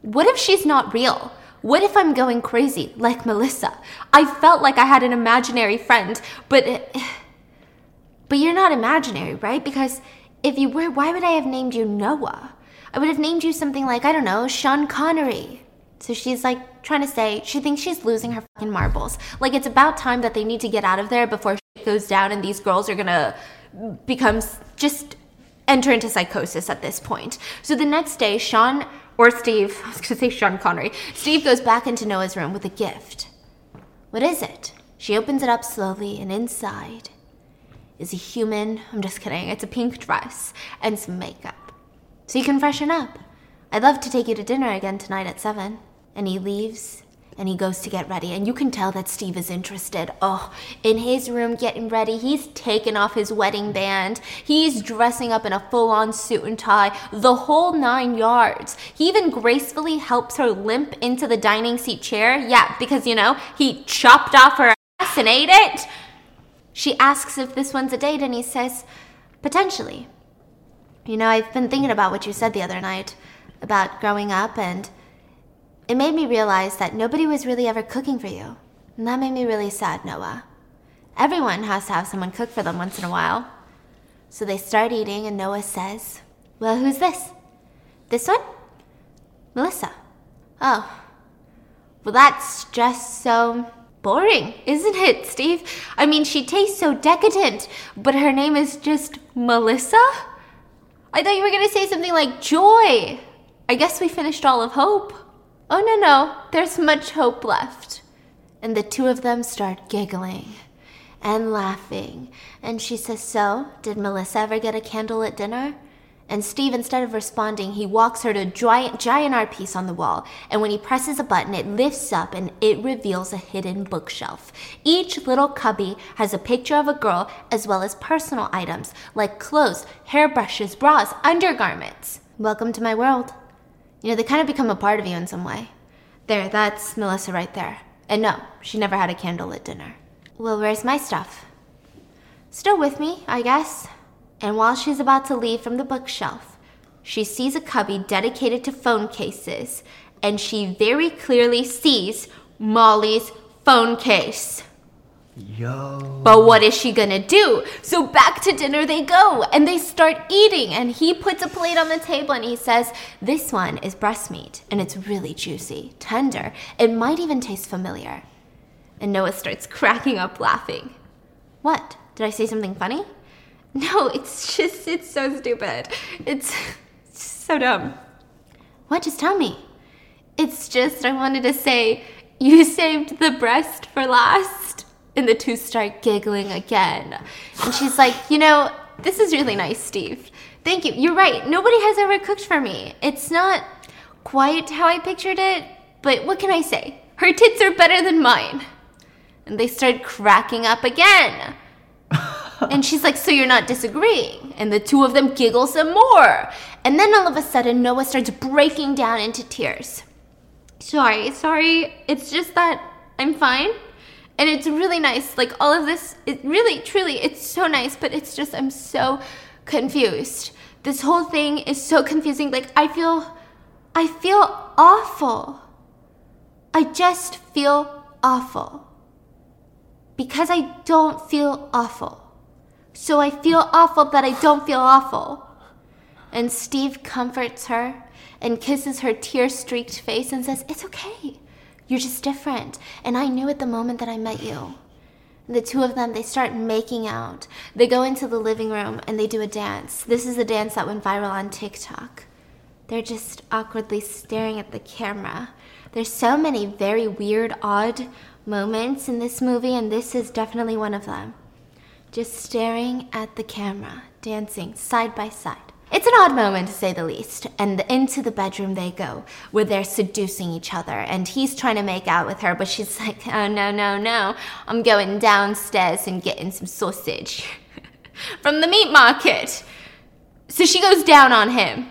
What if she's not real? What if I'm going crazy like Melissa? I felt like I had an imaginary friend, but. But you're not imaginary, right? Because if you were, why would I have named you Noah? I would have named you something like, I don't know, Sean Connery. So she's like trying to say, she thinks she's losing her fucking marbles. Like it's about time that they need to get out of there before shit goes down and these girls are gonna become just enter into psychosis at this point. So the next day, Sean or Steve, I was gonna say Sean Connery, Steve goes back into Noah's room with a gift. What is it? She opens it up slowly, and inside is a human, I'm just kidding, it's a pink dress and some makeup. So you can freshen up. I'd love to take you to dinner again tonight at 7. And he leaves and he goes to get ready. And you can tell that Steve is interested. Oh, in his room getting ready, he's taken off his wedding band. He's dressing up in a full on suit and tie, the whole nine yards. He even gracefully helps her limp into the dining seat chair. Yeah, because, you know, he chopped off her ass and ate it. She asks if this one's a date, and he says, potentially. You know, I've been thinking about what you said the other night about growing up, and it made me realize that nobody was really ever cooking for you. And that made me really sad, Noah. Everyone has to have someone cook for them once in a while. So they start eating, and Noah says, Well, who's this? This one? Melissa. Oh. Well, that's just so boring, isn't it, Steve? I mean, she tastes so decadent, but her name is just Melissa? I thought you were going to say something like joy. I guess we finished all of hope. Oh, no, no, there's much hope left. And the two of them start giggling and laughing. And she says, So, did Melissa ever get a candlelit dinner? And Steve, instead of responding, he walks her to a giant, giant art piece on the wall. And when he presses a button, it lifts up and it reveals a hidden bookshelf. Each little cubby has a picture of a girl as well as personal items like clothes, hairbrushes, bras, undergarments. Welcome to my world. You know, they kind of become a part of you in some way. There, that's Melissa right there. And no, she never had a candlelit dinner. Well, where's my stuff? Still with me, I guess. And while she's about to leave from the bookshelf, she sees a cubby dedicated to phone cases, and she very clearly sees Molly's phone case. Yo. But what is she gonna do? So back to dinner they go and they start eating. And he puts a plate on the table and he says, This one is breast meat and it's really juicy, tender. It might even taste familiar. And Noah starts cracking up laughing. What? Did I say something funny? No, it's just, it's so stupid. It's so dumb. What? Just tell me. It's just, I wanted to say, you saved the breast for last. And the two start giggling again. And she's like, you know, this is really nice, Steve. Thank you. You're right. Nobody has ever cooked for me. It's not quite how I pictured it, but what can I say? Her tits are better than mine. And they start cracking up again. And she's like, So you're not disagreeing? And the two of them giggle some more. And then all of a sudden, Noah starts breaking down into tears. Sorry, sorry. It's just that I'm fine. And it's really nice. Like all of this, it really, truly, it's so nice, but it's just, I'm so confused. This whole thing is so confusing. Like I feel, I feel awful. I just feel awful. Because I don't feel awful. So I feel awful that I don't feel awful. And Steve comforts her and kisses her tear streaked face and says, It's okay. You're just different. And I knew at the moment that I met you. The two of them, they start making out. They go into the living room and they do a dance. This is a dance that went viral on TikTok. They're just awkwardly staring at the camera. There's so many very weird, odd moments in this movie, and this is definitely one of them. Just staring at the camera, dancing side by side. It's an odd moment to say the least, and into the bedroom they go, where they're seducing each other, and he's trying to make out with her, but she's like, oh no, no, no, I'm going downstairs and getting some sausage from the meat market. So she goes down on him,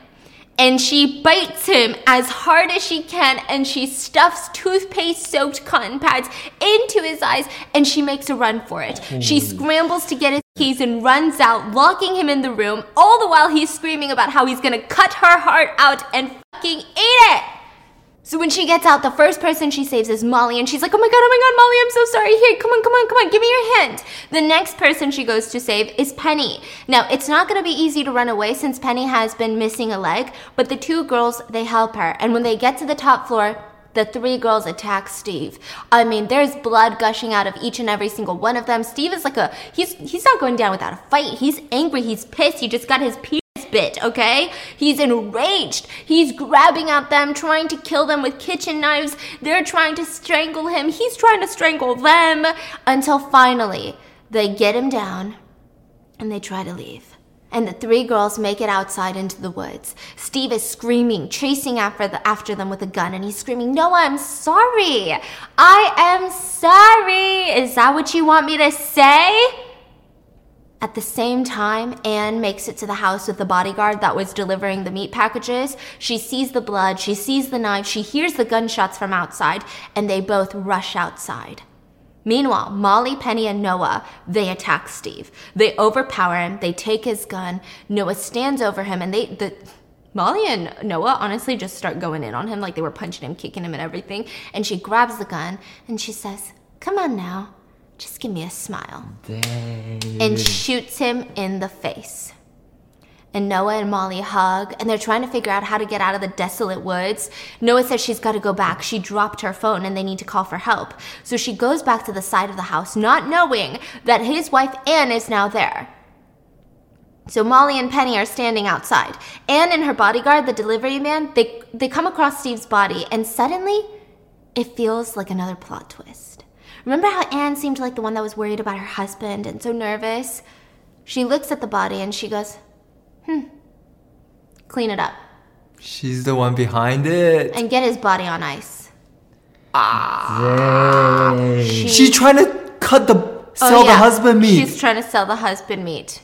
and she bites him as hard as she can and she stuffs toothpaste soaked cotton pads into his eyes and she makes a run for it. She hmm. scrambles to get his keys and runs out, locking him in the room, all the while he's screaming about how he's gonna cut her heart out and fucking eat it. So when she gets out, the first person she saves is Molly, and she's like, "Oh my god, oh my god, Molly, I'm so sorry. Here, come on, come on, come on, give me your hand." The next person she goes to save is Penny. Now it's not gonna be easy to run away since Penny has been missing a leg, but the two girls they help her, and when they get to the top floor. The three girls attack Steve. I mean, there's blood gushing out of each and every single one of them. Steve is like a he's he's not going down without a fight. He's angry, he's pissed, he just got his penis bit, okay? He's enraged. He's grabbing at them, trying to kill them with kitchen knives. They're trying to strangle him. He's trying to strangle them until finally they get him down and they try to leave. And the three girls make it outside into the woods. Steve is screaming, chasing after, the, after them with a gun, and he's screaming, No, I'm sorry. I am sorry. Is that what you want me to say? At the same time, Anne makes it to the house with the bodyguard that was delivering the meat packages. She sees the blood, she sees the knife, she hears the gunshots from outside, and they both rush outside. Meanwhile, Molly, Penny, and Noah, they attack Steve. They overpower him, they take his gun. Noah stands over him, and they, the, Molly and Noah honestly just start going in on him like they were punching him, kicking him, and everything. And she grabs the gun and she says, Come on now, just give me a smile. Dang. And shoots him in the face. And Noah and Molly hug, and they're trying to figure out how to get out of the desolate woods. Noah says she's got to go back. She dropped her phone and they need to call for help. So she goes back to the side of the house, not knowing that his wife Anne is now there. So Molly and Penny are standing outside. Anne and her bodyguard, the delivery man, they, they come across Steve's body, and suddenly it feels like another plot twist. Remember how Anne seemed like the one that was worried about her husband and so nervous? She looks at the body and she goes, hmm, clean it up She's the one behind it. and get his body on ice. She- She's trying to cut the Oh, sell the husband meat. She's trying to sell the husband meat.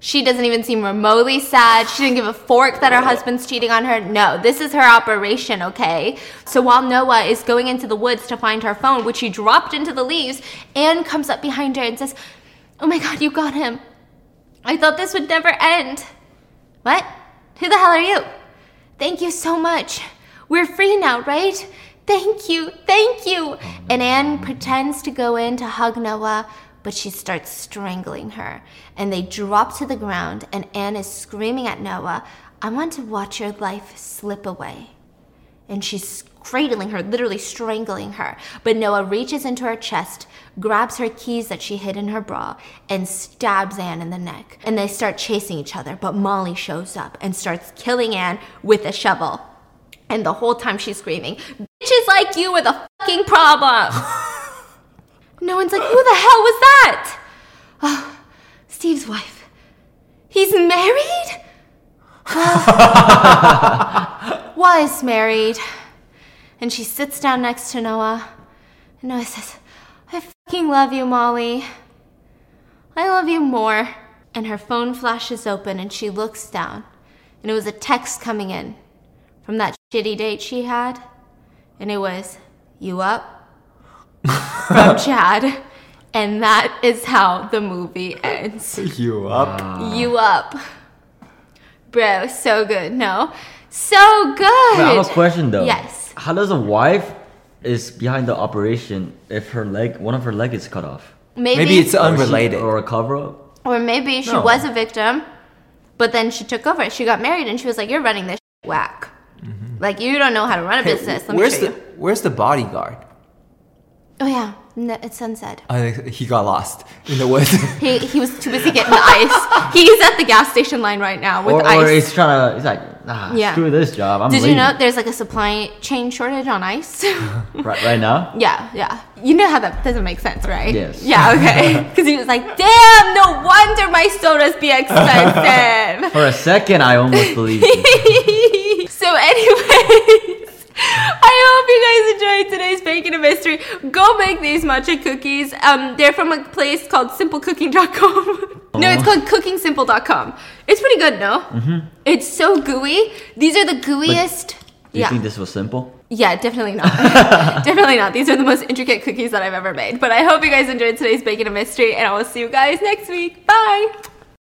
She doesn't even seem remotely sad. She didn't give a fork that her husband's cheating on her. No, this is her operation, okay? So while Noah is going into the woods to find her phone, which she dropped into the leaves, Anne comes up behind her and says, Oh my god, you got him. I thought this would never end. What? Who the hell are you? Thank you so much. We're free now, right? Thank you, thank you. Oh, and Anne pretends to go in to hug Noah, but she starts strangling her. And they drop to the ground, and Anne is screaming at Noah, I want to watch your life slip away. And she's cradling her, literally strangling her. But Noah reaches into her chest, grabs her keys that she hid in her bra, and stabs Anne in the neck. And they start chasing each other, but Molly shows up and starts killing Anne with a shovel. And the whole time she's screaming, Bitches like you with a fucking problem! no one's like, Who the hell was that? Oh, Steve's wife. He's married? was married. And she sits down next to Noah. And Noah says, I fucking love you, Molly. I love you more. And her phone flashes open and she looks down. And it was a text coming in from that shitty date she had. And it was, You up? From Chad. And that is how the movie ends. You up? You up. Bro, so good. No? So good. Wait, I have a question though. Yes. How does a wife is behind the operation if her leg, one of her leg is cut off? Maybe, Maybe it's Or she- unrelated. Or a cover up? Or maybe she No. was a victim, but then she took over. She got married and she was like, You're running this whack. Mm-hmm. Like, you don't know how to run a Hey, business. Let me where's show the you. Where's the bodyguard? Oh, yeah. No, it's sunset. I he got lost in the woods. He, he was too busy getting the ice. He's at the gas station line right now with Or, ice. or he's trying to, he's like, nah, Yeah. screw this job. I'm Did you know there's like a supply chain shortage on ice? Right, right now? yeah, yeah. You know how that doesn't make sense, right? Yes. Yeah, okay. Because he was like, damn, no wonder my sodas be expensive. For a second, I almost believed so, anyways, I hope you guys enjoyed today's baking and Mystery. Go make these matcha cookies. Um, they're from a place called simplecooking.com. no, it's Oh. called cookingsimple.com. It's pretty good, no? Mm-hmm. It's so gooey. These are the gooeyest. Do you yeah. think this was simple? Yeah, definitely not. definitely not. These are the most intricate cookies that I've ever made. But I hope you guys enjoyed today's baking and Mystery, and I will see you guys next week. Bye.